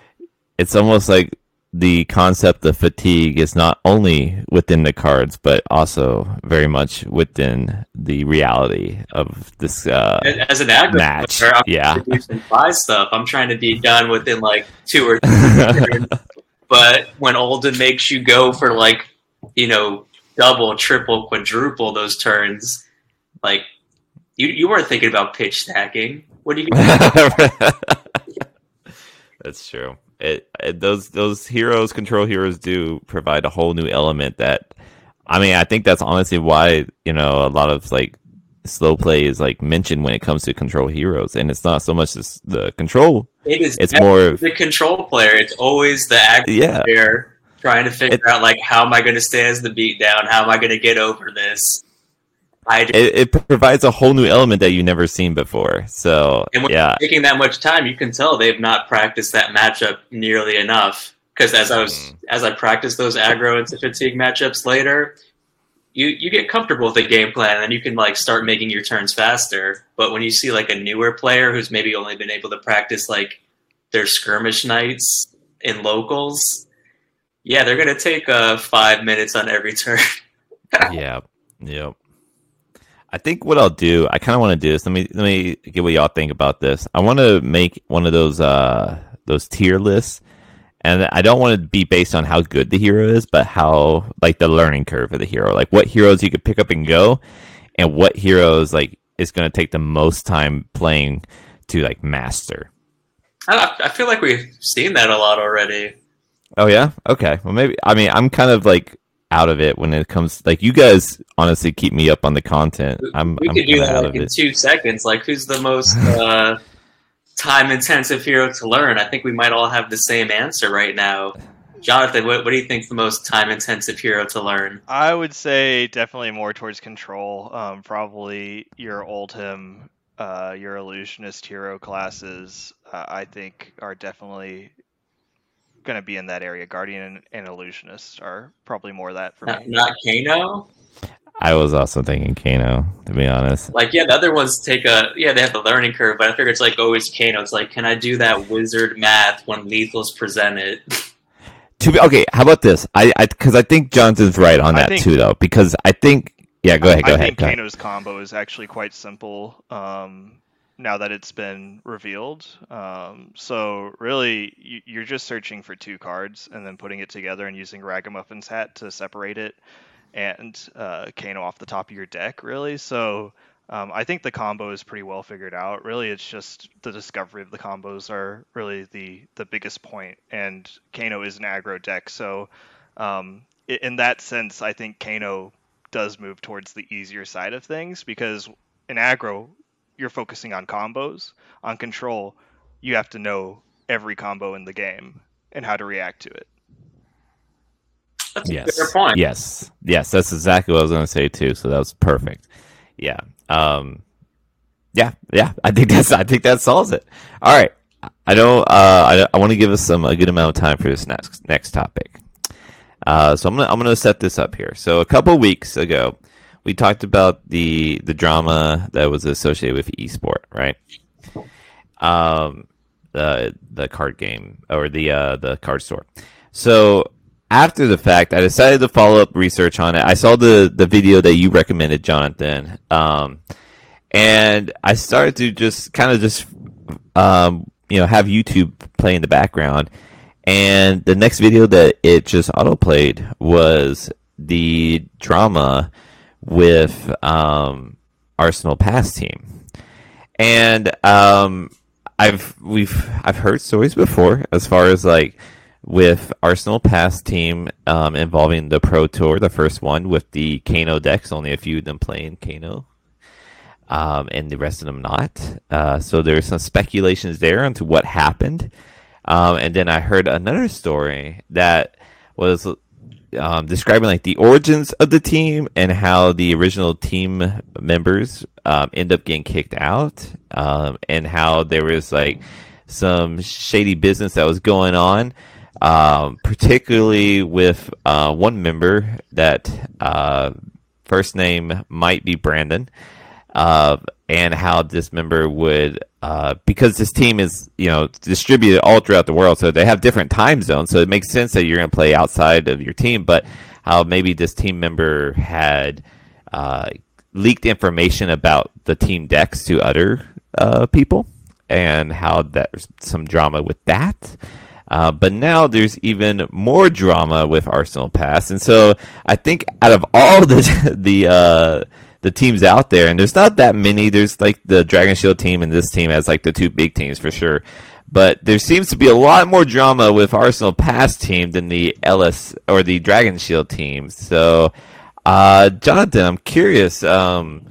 It's almost like the concept of fatigue is not only within the cards, but also very much within the reality of this uh, as an match. I'm yeah, buy stuff. I'm trying to be done within like two or three. but when Oldhim makes you go for like you know double, triple, quadruple those turns, like you you weren't thinking about pitch stacking. What do you? That's true it, it, those those heroes, control heroes, do provide a whole new element that. I mean, I think that's honestly why you know a lot of like slow play is like mentioned when it comes to control heroes, and it's not so much the control. It is. It's more the control player. It's always the active yeah. player trying to figure it, out like how am I going to stay as the beat down? How am I going to get over this? It, it, provides a whole new element that you've never seen before. So and yeah, taking that much time, you can tell they've not practiced that matchup nearly enough. Because as I was mm. as I practiced those aggro into fatigue matchups later, you you get comfortable with the game plan, and you can like start making your turns faster. But when you see like a newer player who's maybe only been able to practice like their skirmish nights in locals, yeah, they're gonna take uh, five minutes on every turn. yeah. Yep. I think what I'll do, I kind of want to do this. Let me let me get what y'all think about this. I want to make one of those uh those tier lists, and I don't want to be based on how good the hero is, but how like the learning curve of the hero, like what heroes you could pick up and go, and what heroes like is going to take the most time playing to like master. I, I feel like we've seen that a lot already. Oh yeah, okay. Well, maybe I mean I'm kind of like out of it when it comes like you guys honestly keep me up on the content. I'm we I'm could do that like in it. two seconds. Like who's the most uh, time intensive hero to learn? I think we might all have the same answer right now. Jonathan, what, what do you think the most time intensive hero to learn? I would say definitely more towards control. Um, probably your Oldhim, uh, your illusionist hero classes. Uh, I think are definitely going to be in that area. Guardian and, and Illusionist are probably more that for not, me. Not Kano. I was also thinking Kano, to be honest. Like, yeah, the other ones take a yeah, they have the learning curve, but I figure it's like always Kano. It's like, can I do that wizard math when lethal's presented? To be okay, how about this? I because I, I, think Jonathan's right on that think, too, though. Because I think yeah, go ahead, go I ahead. I think Kano's combo is actually quite simple. Um, now that it's been revealed. Um, so really, you, are just searching for two cards and then putting it together and using Ragamuffin's hat to separate it and uh, Kano off the top of your deck. Really, so um, I think the combo is pretty well figured out. Really, it's just the discovery of the combos are really the the biggest point. And Kano is an aggro deck, so um, in that sense, I think Kano does move towards the easier side of things because in aggro you're focusing on combos. On control, you have to know every combo in the game and how to react to it. That's yes. a fair point. Yes. Yes, that's exactly what I was going to say too. So that was perfect. Yeah. Um yeah, yeah. I think that's I think that solves it. All right. I know uh I, I want to give us some a good amount of time for this next next topic. Uh so I'm going to I'm going to set this up here. So a couple weeks ago, we talked about the the drama that was associated with esport, right? Um, the the card game or the uh, the card store. So after the fact, I decided to follow up research on it. I saw the the video that you recommended, Jonathan, um, and I started to just kind of just um, you know have YouTube play in the background. And the next video that it just auto played was the drama with um, Arsenal Pass team, and um, I've we've I've heard stories before as far as like with Arsenal Pass team um, involving the Pro Tour, the first one with the Kano decks, only a few of them playing Kano. Um, and the rest of them not. Uh, so there's some speculations there into what happened. Um, and then I heard another story that was um, describing like the origins of the team and how the original team members um, end up getting kicked out, um, and how there was like some shady business that was going on, um, particularly with uh, one member that uh, first name might be Brandon. Uh, and how this member would uh, because this team is you know distributed all throughout the world, so they have different time zones. So it makes sense that you're going to play outside of your team, but how maybe this team member had uh, leaked information about the team decks to other uh, people, and how there's some drama with that. Uh, but now there's even more drama with Arsenal Pass, and so I think out of all the the uh, the teams out there, and there's not that many. There's like the Dragon Shield team, and this team has like the two big teams for sure. But there seems to be a lot more drama with Arsenal Pass team than the LS or the Dragon Shield team. So, uh, Jonathan, I'm curious. Um,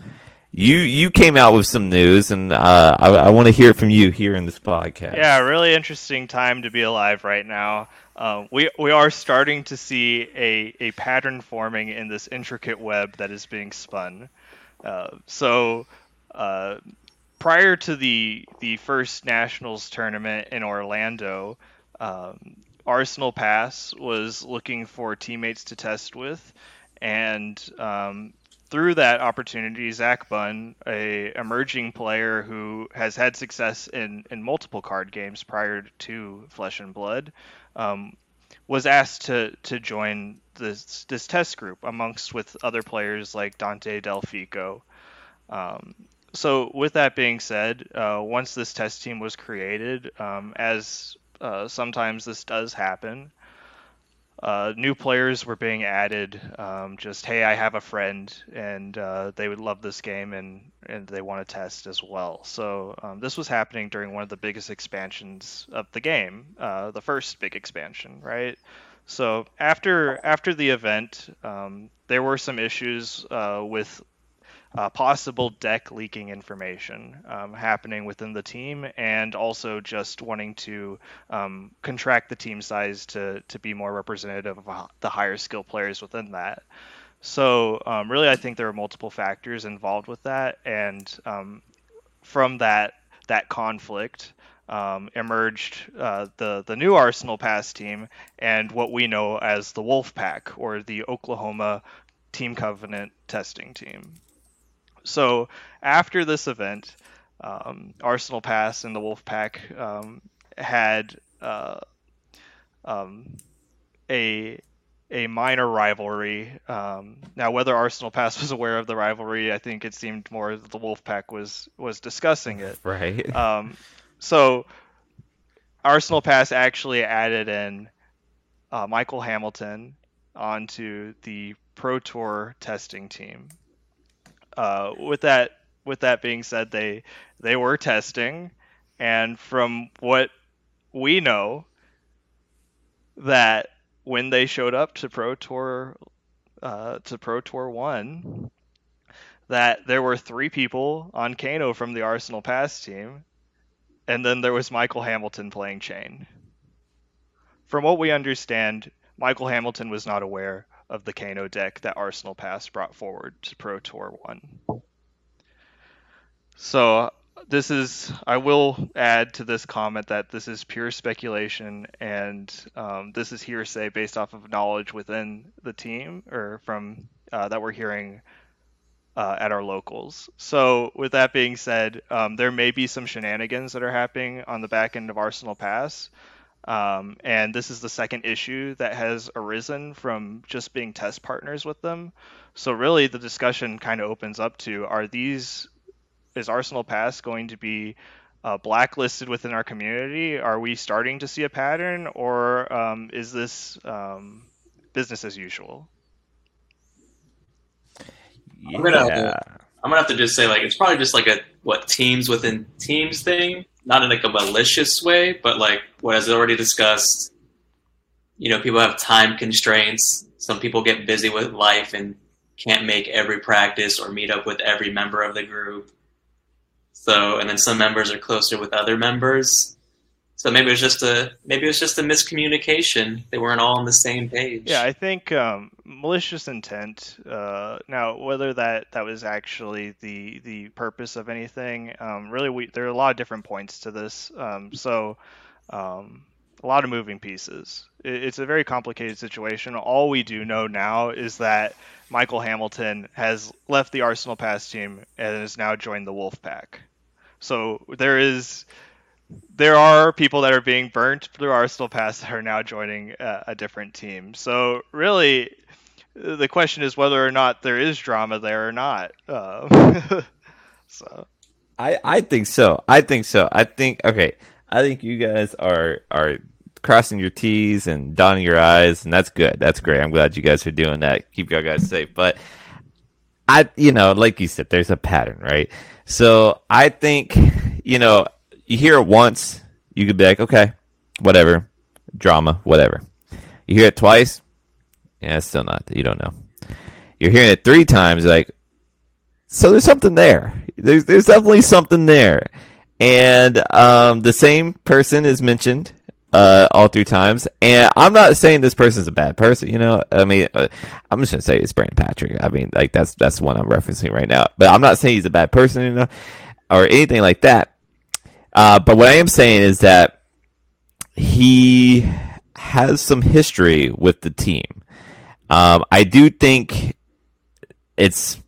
you you came out with some news, and uh, I, I want to hear from you here in this podcast. Yeah, really interesting time to be alive right now. Uh, we we are starting to see a, a pattern forming in this intricate web that is being spun. Uh, so uh, prior to the the first nationals tournament in Orlando, um, Arsenal Pass was looking for teammates to test with, and um, through that opportunity, Zach Bunn, a emerging player who has had success in, in multiple card games prior to Flesh and Blood, um, was asked to to join this this test group amongst with other players like Dante Delfico. Um, so with that being said, uh, once this test team was created, um, as uh, sometimes this does happen, uh, new players were being added. Um, just hey, I have a friend and uh, they would love this game and and they want to test as well. So um, this was happening during one of the biggest expansions of the game, uh, the first big expansion, right? So after after the event, um, there were some issues uh, with uh, possible deck leaking information um, happening within the team, and also just wanting to um, contract the team size to to be more representative of the higher skill players within that. So um, really, I think there are multiple factors involved with that, and um, from that that conflict. Um, emerged uh, the the new Arsenal Pass team and what we know as the Wolf Pack or the Oklahoma Team Covenant testing team. So after this event, um, Arsenal Pass and the Wolfpack um, had uh, um, a a minor rivalry. Um, now, whether Arsenal Pass was aware of the rivalry, I think it seemed more that the Wolfpack was was discussing it. Right. Um, so Arsenal Pass actually added in uh, Michael Hamilton onto the Pro Tour testing team uh, with that with that being said, they they were testing, and from what we know, that when they showed up to Pro Tour uh, to Pro Tour One, that there were three people on Kano from the Arsenal Pass team, and then there was Michael Hamilton playing Chain. From what we understand, Michael Hamilton was not aware of the Kano deck that Arsenal Pass brought forward to Pro Tour 1. So this is I will add to this comment that this is pure speculation and um, this is hearsay based off of knowledge within the team or from uh, that we're hearing uh, at our locals. So, with that being said, um, there may be some shenanigans that are happening on the back end of Arsenal Pass. Um, and this is the second issue that has arisen from just being test partners with them. So, really, the discussion kind of opens up to are these, is Arsenal Pass going to be uh, blacklisted within our community? Are we starting to see a pattern, or um, is this um, business as usual? I'm gonna I'm gonna have to just say like it's probably just like a what teams within teams thing, not in like a malicious way, but like what as already discussed. You know, people have time constraints. Some people get busy with life and can't make every practice or meet up with every member of the group. So, and then some members are closer with other members. So maybe it was just a maybe it was just a miscommunication. They weren't all on the same page. Yeah, I think um, malicious intent. Uh, now, whether that that was actually the the purpose of anything, um, really, we there are a lot of different points to this. Um, so, um, a lot of moving pieces. It, it's a very complicated situation. All we do know now is that Michael Hamilton has left the Arsenal Pass team and has now joined the Wolf Pack. So there is there are people that are being burnt through Arsenal Pass that are now joining a, a, different team. So really, the question is whether or not there is drama there or not. Uh, so, I I think so. I think so. I think okay. I think you guys are are crossing your T's and dotting your I's, and that's good. That's great. I'm glad you guys are doing that. Keep you guys safe. But I, you know, like you said, there's a pattern, right? So I think, you know, you hear it once, you could be like, okay, whatever, drama, whatever. You hear it twice, yeah, it's still not. You don't know. You're hearing it three times, like, so there's something there. There's there's definitely something there, and um, the same person is mentioned uh, all three times. And I'm not saying this person's a bad person. You know, I mean, uh, I'm just gonna say it's Brandon Patrick. I mean, like that's that's the one I'm referencing right now. But I'm not saying he's a bad person, you know, or anything like that. Uh, but what I am saying is that he has some history with the team. Um, I do think it's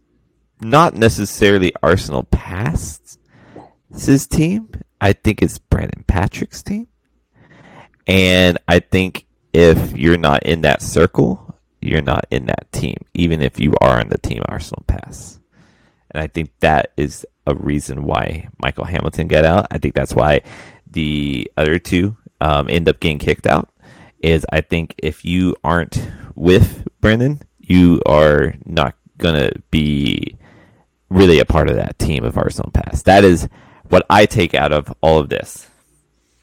not necessarily Arsenal past his team. I think it's Brandon Patrick's team. And I think if you're not in that circle, you're not in that team, even if you are in the team Arsenal pass. And I think that is a reason why Michael Hamilton got out. I think that's why the other two um, end up getting kicked out. Is I think if you aren't with Brendan, you are not gonna be really a part of that team of Arsenal Pass. That is what I take out of all of this.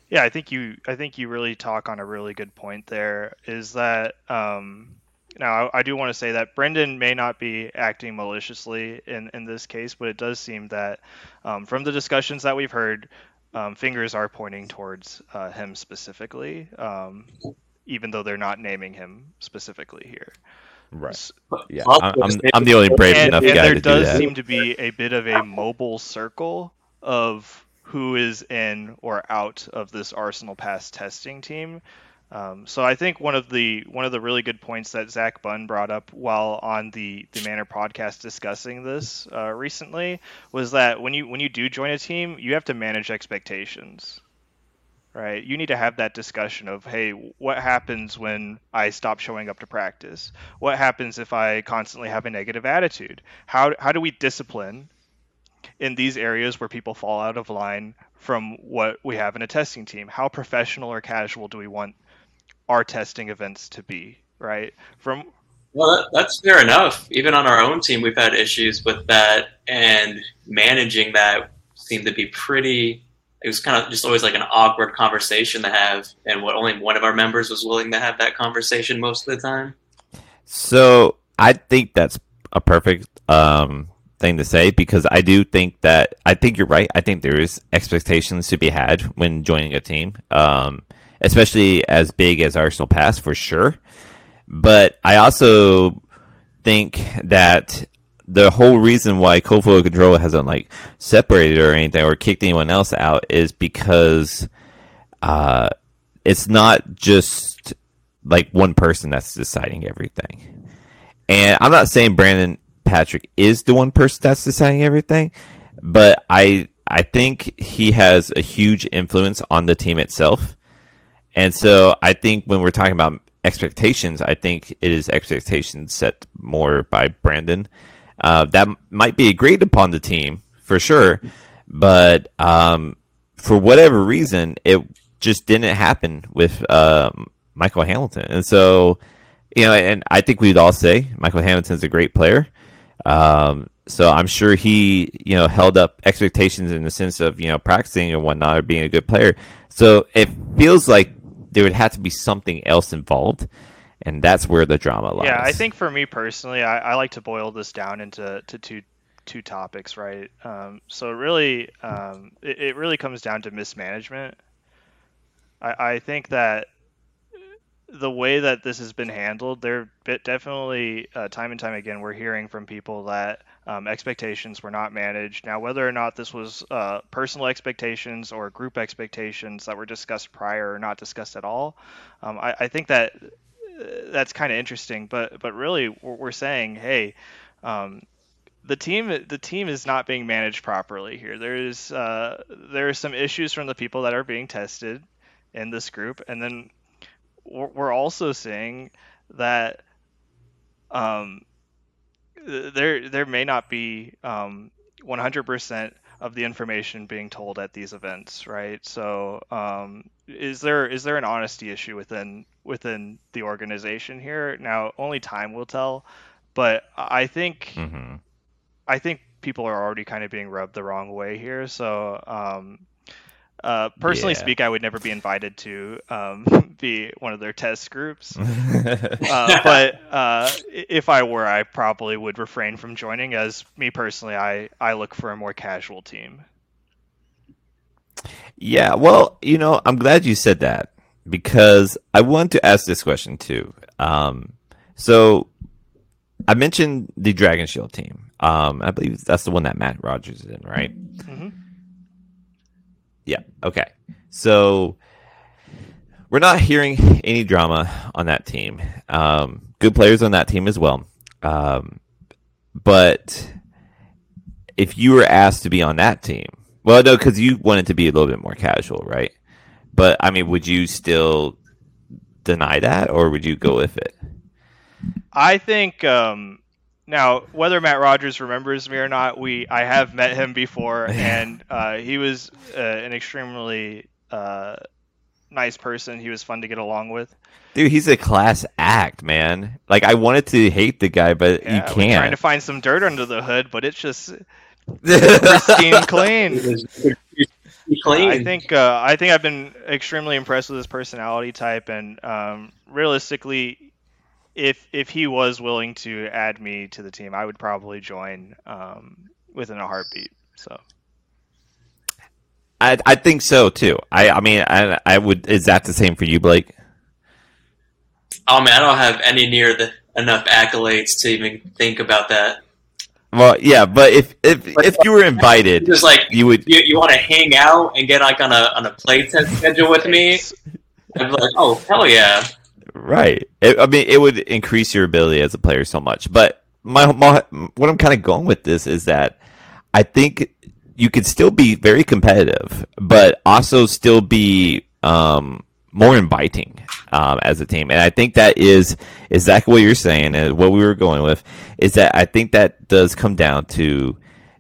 Yeah, I think you I think you really talk on a really good point there. Is that um, now, I, do want to say that Brendan may not be acting maliciously in, in this case, but it does seem that um, from the discussions that we've heard, um, fingers are pointing towards uh, him specifically, um, even though they're not naming him specifically here. Right. Yeah. I'm, I'm, I'm the only brave and, enough and guy to do that. There does seem to be a bit of a mobile circle of who is in or out of this Arsenal Pass testing team. Um, so I think one of the one of the really good points that Zach Bunn brought up while on the the Manor podcast discussing this uh, recently was that when you when you do join a team, you have to manage expectations, right? You need to have that discussion of hey, what happens when I stop showing up to practice? What happens if I constantly have a negative attitude? How how do we discipline in these areas where people fall out of line from what we have in a testing team? How professional or casual do we want our testing events to be, right? From well, that's fair enough. Even on our own team, we've had issues with that, and managing that seemed to be pretty. It was kind of just always like an awkward conversation to have, and what only one of our members was willing to have that conversation most of the time. So I think that's a perfect um, thing to say because I do think that I think you're right. I think there is expectations to be had when joining a team. Um, especially as big as Arsenal Pass for sure. But I also think that the whole reason why Kofuo Control hasn't like separated or anything or kicked anyone else out is because uh, it's not just like one person that's deciding everything. And I'm not saying Brandon Patrick is the one person that's deciding everything, but I I think he has a huge influence on the team itself. And so I think when we're talking about expectations, I think it is expectations set more by Brandon. Uh, that might be agreed upon the team for sure, but um, for whatever reason, it just didn't happen with um, Michael Hamilton. And so, you know, and I think we'd all say Michael Hamilton's a great player. Um, so I'm sure he, you know, held up expectations in the sense of, you know, practicing and whatnot or being a good player. So it feels like there would have to be something else involved. And that's where the drama lies. Yeah, I think for me personally, I, I like to boil this down into to two two topics, right? Um, so really, um, it, it, really comes down to mismanagement. I, I think that the way that this has been handled, there definitely uh, time and time again we're hearing from people that um, expectations were not managed. Now, whether or not this was uh, personal expectations or group expectations that were discussed prior or not discussed at all, um, I, I, think that uh, that's kind of interesting. But but really, we're saying, hey. Um, the team, the team is not being managed properly here. There's uh, there are some issues from the people that are being tested in this group, and then we're also seeing that um, there there may not be um, 100% of the information being told at these events, right? So, um, is there is there an honesty issue within within the organization here? Now, only time will tell, but I think mm-hmm. I think people are already kind of being rubbed the wrong way here. So, um, uh, personally yeah. speak, I would never be invited to um, be one of their test groups. uh, but uh, if I were, I probably would refrain from joining. As me personally, I I look for a more casual team. Yeah, well, you know, I'm glad you said that because I want to ask this question too. Um, so I mentioned the Dragon Shield team. Um, I believe that's the one that Matt Rogers is in, right? Mm-hmm. Yeah. Okay. So we're not hearing any drama on that team. Um, good players on that team as well. Um, but if you were asked to be on that team, well, no, because you wanted to be a little bit more casual, right? But I mean, would you still deny that, or would you go with it? I think um, now, whether Matt Rogers remembers me or not, we I have met him before, and uh, he was uh, an extremely uh, nice person. He was fun to get along with. Dude, he's a class act, man. Like I wanted to hate the guy, but yeah, you can't. Trying to find some dirt under the hood, but it's just pristine clean. Clean. I think uh, I think I've been extremely impressed with his personality type, and um, realistically, if if he was willing to add me to the team, I would probably join um, within a heartbeat. So. I I think so too. I I mean I I would. Is that the same for you, Blake? Oh man, I don't have any near the enough accolades to even think about that. Well, yeah, but if if if you were invited, just like you would, you, you want to hang out and get like on a on a play test schedule with me. I'd be like, oh hell yeah! Right. It, I mean, it would increase your ability as a player so much. But my, my what I'm kind of going with this is that I think you could still be very competitive, but also still be um, more inviting um, as a team. And I think that is exactly what you're saying and what we were going with is that I think that does come down to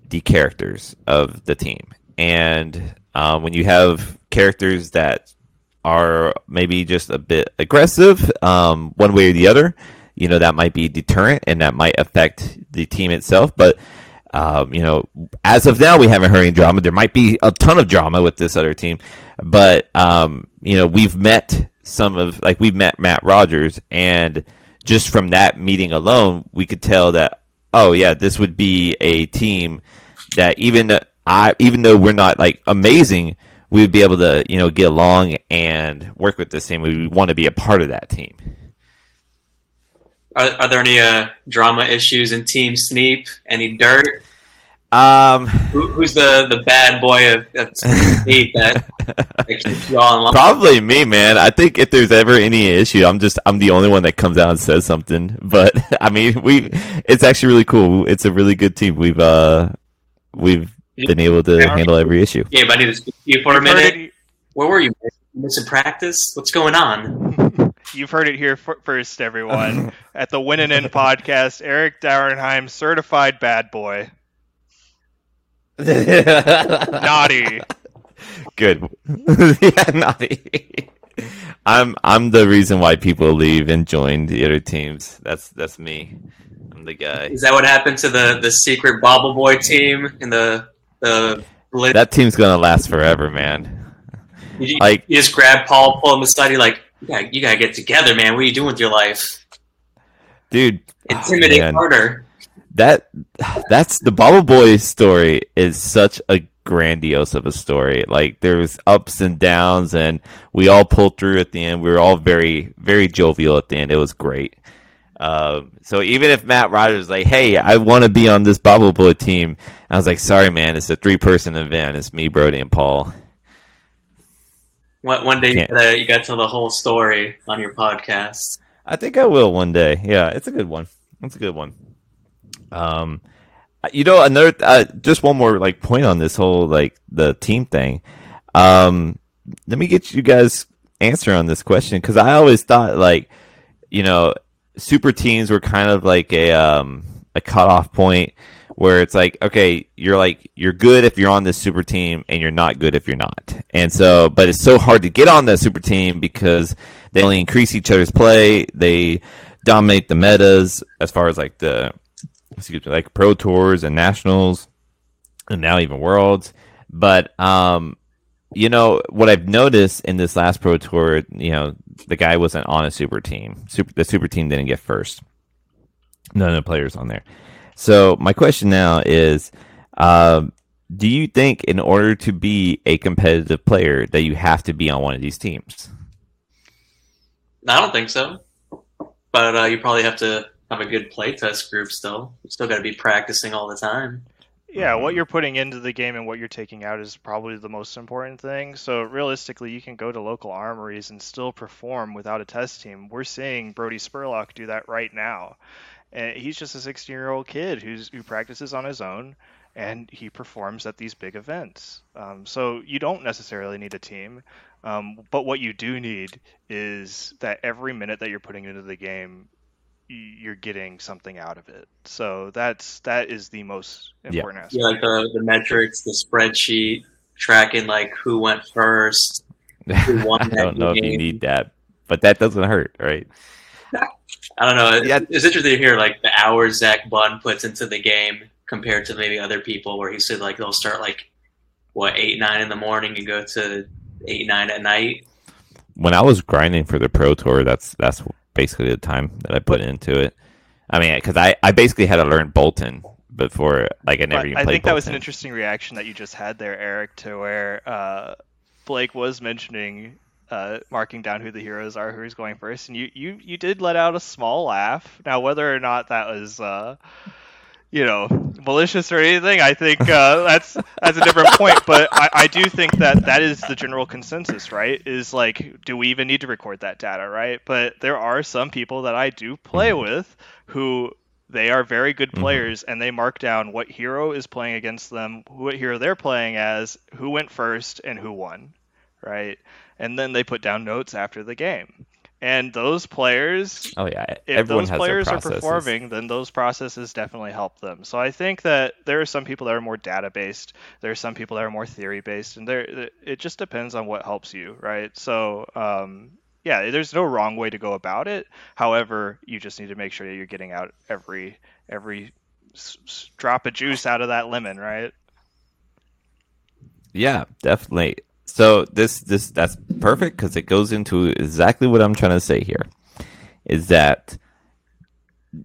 the characters of the team. And um, when you have characters that are maybe just a bit aggressive, um, one way or the other, you know, that might be deterrent and that might affect the team itself. But, um, you know, as of now, we haven't heard any drama. There might be a ton of drama with this other team, but, um, you know, we've met some of, like, we've met Matt Rogers, and just from that meeting alone, we could tell that, oh, yeah, this would be a team that even I, even though we're not like amazing, we would be able to, you know, get along and work with this team. We want to be a part of that team. Are, are there any uh, drama issues in Team Sneep? Any dirt? Um, Who, who's the, the bad boy of, of eight that, that keeps you all in line? Probably me, man. I think if there's ever any issue, I'm just I'm the only one that comes out and says something. But I mean, we it's actually really cool. It's a really good team. We've uh we've been able to handle every issue. Gabe, I need to speak to you for a You've heard minute. it- Where were you? Missing practice? What's going on? You've heard it here f- first, everyone. At the Win and In podcast, Eric Dauernheim, certified bad boy. Naughty. Good. yeah, naughty. I'm I'm the reason why people leave and join the other teams. That's that's me. I'm the guy. Is that what happened to the, the secret Bobble Boy team in the the Blitz? That team's gonna last forever, man. you, like- you just grab Paul, pull him aside, you're like, you gotta, you gotta get together, man. What are you doing with your life? Dude, Intimidate man. harder. that that's the Bubble Boy story is such a grandiose of a story. Like there was ups and downs, and we all pulled through at the end. We were all very very jovial at the end. It was great. Um, so even if Matt Rogers like, "Hey, I want to be on this Bubble Boy team," I was like, "Sorry, man. It's a three person event. It's me, Brody, and Paul." One, one day you gotta, you gotta tell the whole story on your podcast. I think I will one day. Yeah, it's a good one. It's a good one. Um, you know, another uh, just one more like point on this whole like the team thing. Um, let me get you guys answer on this question because I always thought like you know super teams were kind of like a um a cutoff point where it's like okay you're like you're good if you're on this super team and you're not good if you're not. And so but it's so hard to get on that super team because they only increase each other's play. They dominate the metas as far as like the excuse me like pro tours and nationals and now even worlds. But um you know what I've noticed in this last pro tour, you know, the guy wasn't on a super team. Super, the super team didn't get first. None of the players on there. So my question now is, um, do you think in order to be a competitive player that you have to be on one of these teams? I don't think so. But uh, you probably have to have a good playtest group still. You still gotta be practicing all the time. Yeah, what you're putting into the game and what you're taking out is probably the most important thing. So realistically, you can go to local armories and still perform without a test team. We're seeing Brody Spurlock do that right now, and he's just a 16-year-old kid who's who practices on his own, and he performs at these big events. Um, so you don't necessarily need a team, um, but what you do need is that every minute that you're putting into the game, you're getting something out of it. So that's that is the most Yeah. important aspect. Yeah, like the, the metrics, the spreadsheet, tracking like who went first. I won that don't know if you need that, but that doesn't hurt, right? I don't know. Yeah. It's interesting to hear like the hours Zach Bunn puts into the game compared to maybe other people where he said like they'll start like what eight nine in the morning and go to eight nine at night. when I was grinding for the pro tour, that's that's basically the time that I put into it. I mean, because I, I basically had to learn Boltyn before, like I never But even I think that was an interesting reaction that you just had there, Eric, to where uh, Blake was mentioning uh, marking down who the heroes are, who's going first, and you, you you did let out a small laugh. Now, whether or not that was uh, you know malicious or anything, I think uh, that's that's a different point. But I, I do think that that is the general consensus, right? Is like, do we even need to record that data, right? But there are some people that I do play with who they are very good Mhm. players and they mark down what hero is playing against them, what hero they're playing as, who went first, and who won, right? And then they put down notes after the game. And those players, Oh yeah, if everyone those players are performing, then those processes definitely help them. So I think that there are some people that are more data based. There are some people that are more theory based, and there it just depends on what helps you, right? So um, yeah, there's no wrong way to go about it. However, you just need to make sure that you're getting out every every s- s- drop of juice out of that lemon, right? Yeah, definitely. So this this that's perfect because it goes into exactly what I'm trying to say here, is that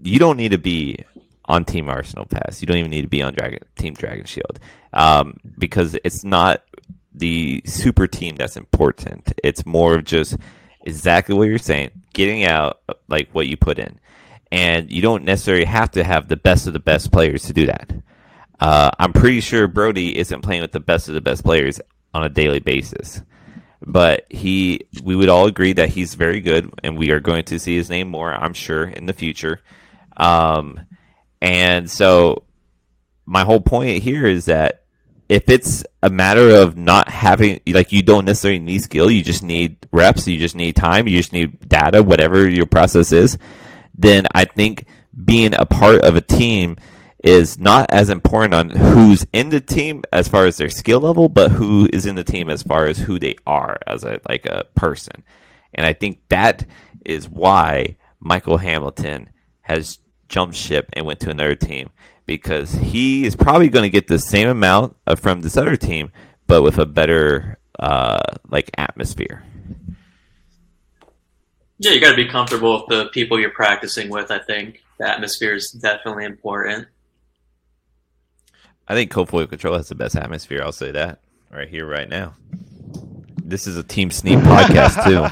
you don't need to be on Team Arsenal Pass. You don't even need to be on Dragon Team Dragon Shield, um, because it's not the super team that's important. It's more of just exactly what you're saying, getting out like what you put in, and you don't necessarily have to have the best of the best players to do that. uh, I'm pretty sure Brody isn't playing with the best of the best players on a daily basis. But he, we would all agree that he's very good, and we are going to see his name more, I'm sure, in the future. Um, and so, my whole point here is that if it's a matter of not having, like, you don't necessarily need skill, you just need reps, you just need time, you just need data, whatever your process is, then I think being a part of a team is not as important on who's in the team as far as their skill level, but who is in the team as far as who they are as a like a person. And I think that is why Michael Hamilton has jumped ship and went to another team because he is probably going to get the same amount from this other team, but with a better uh, like atmosphere. Yeah, you got to be comfortable with the people you're practicing with. I think the atmosphere is definitely important. I think Cold Control has the best atmosphere. I'll say that right here, right now. This is a Team Sneep podcast too.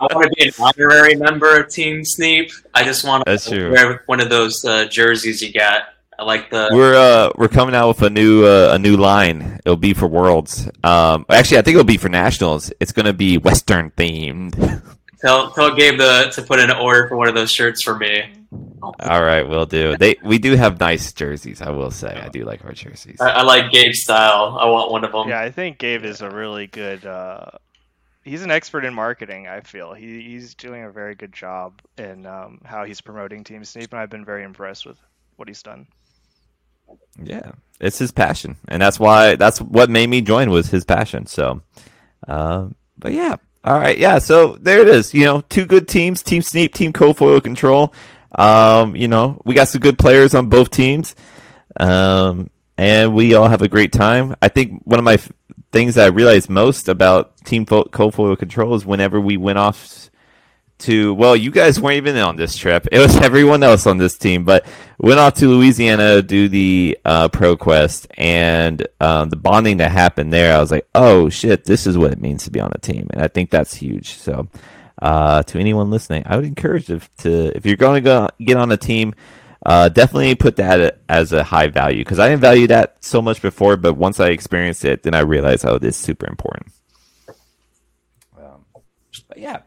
I want to be an honorary member of Team Sneep. I just want That's to true. wear one of those uh, jerseys you got. I like the. We're uh we're coming out with a new uh, a new line. It'll be for Worlds. Um, actually, I think it'll be for Nationals. It's gonna be Western themed. Tell tell Gabe the, to put in an order for one of those shirts for me. All right, we'll do. They we do have nice jerseys. I will say, I do like our jerseys. I, I like Gabe's style. I want one of them. Yeah, I think Gabe is a really good. Uh, he's an expert in marketing. I feel he, he's doing a very good job in um, how he's promoting Team Sneep, and I've been very impressed with what he's done. Yeah, it's his passion, and that's why that's what made me join was his passion. So, um, but yeah, all right, yeah. So there it is. You know, two good teams: Team Sneep, Team Cold Foil Control. Um, you know, we got some good players on both teams, um, and we all have a great time. I think one of my f- things that I realized most about Team Fo- Cold Foil Control is whenever we went off to well, you guys weren't even on this trip. It was everyone else on this team, but went off to Louisiana to do the uh, Pro Quest and um, the bonding that happened there. I was like, oh shit, this is what it means to be on a team, and I think that's huge. So, uh, to anyone listening, I would encourage if to if you're going to go get on a team. Uh, definitely put that as a high value because I didn't value that so much before, but once I experienced it, then I realized, oh, this is super important. Um, but yeah,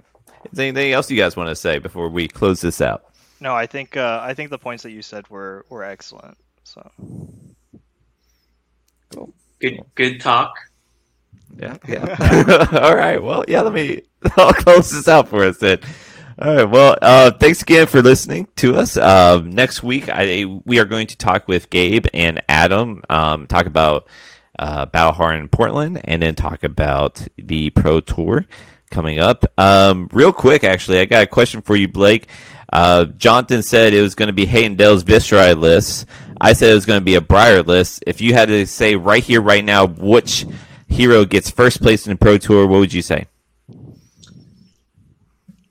is there anything else you guys want to say before we close this out? No, I think uh, I think the points that you said were were excellent. So Good good talk. Yeah, yeah. All right. Well, yeah. Let me. I'll close this out for us then. All right. Well, uh, thanks again for listening to us. Uh, next week, I we are going to talk with Gabe and Adam. Um, talk about uh, Battlehard in Portland, and then talk about the Pro Tour coming up. Um, real quick, actually, I got a question for you, Blake. Uh, Jonathan said it was going to be Hayden Dell's Viserai list. I said it was going to be a Briar list. If you had to say right here, right now, which hero gets first place in the Pro Tour, what would you say?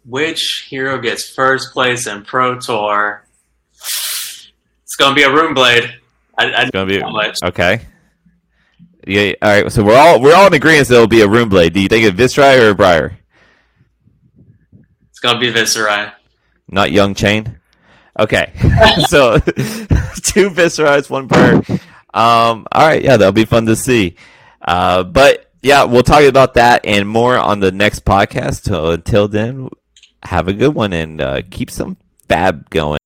Which hero gets first place in Pro Tour? It's gonna be a Runeblade. I, I It's going to be much? okay. Yeah. All right. So we're all we're all in agreement that it'll be a room Runeblade. Do you think it's Viserai or a Briar? It's gonna be Viserai. Not Young Chane. Okay. so two Viserais, one Briar. Um. All right. Yeah, that'll be fun to see. Uh. But yeah, we'll talk about that and more on the next podcast. So until then, have a good one and uh, keep some fab going.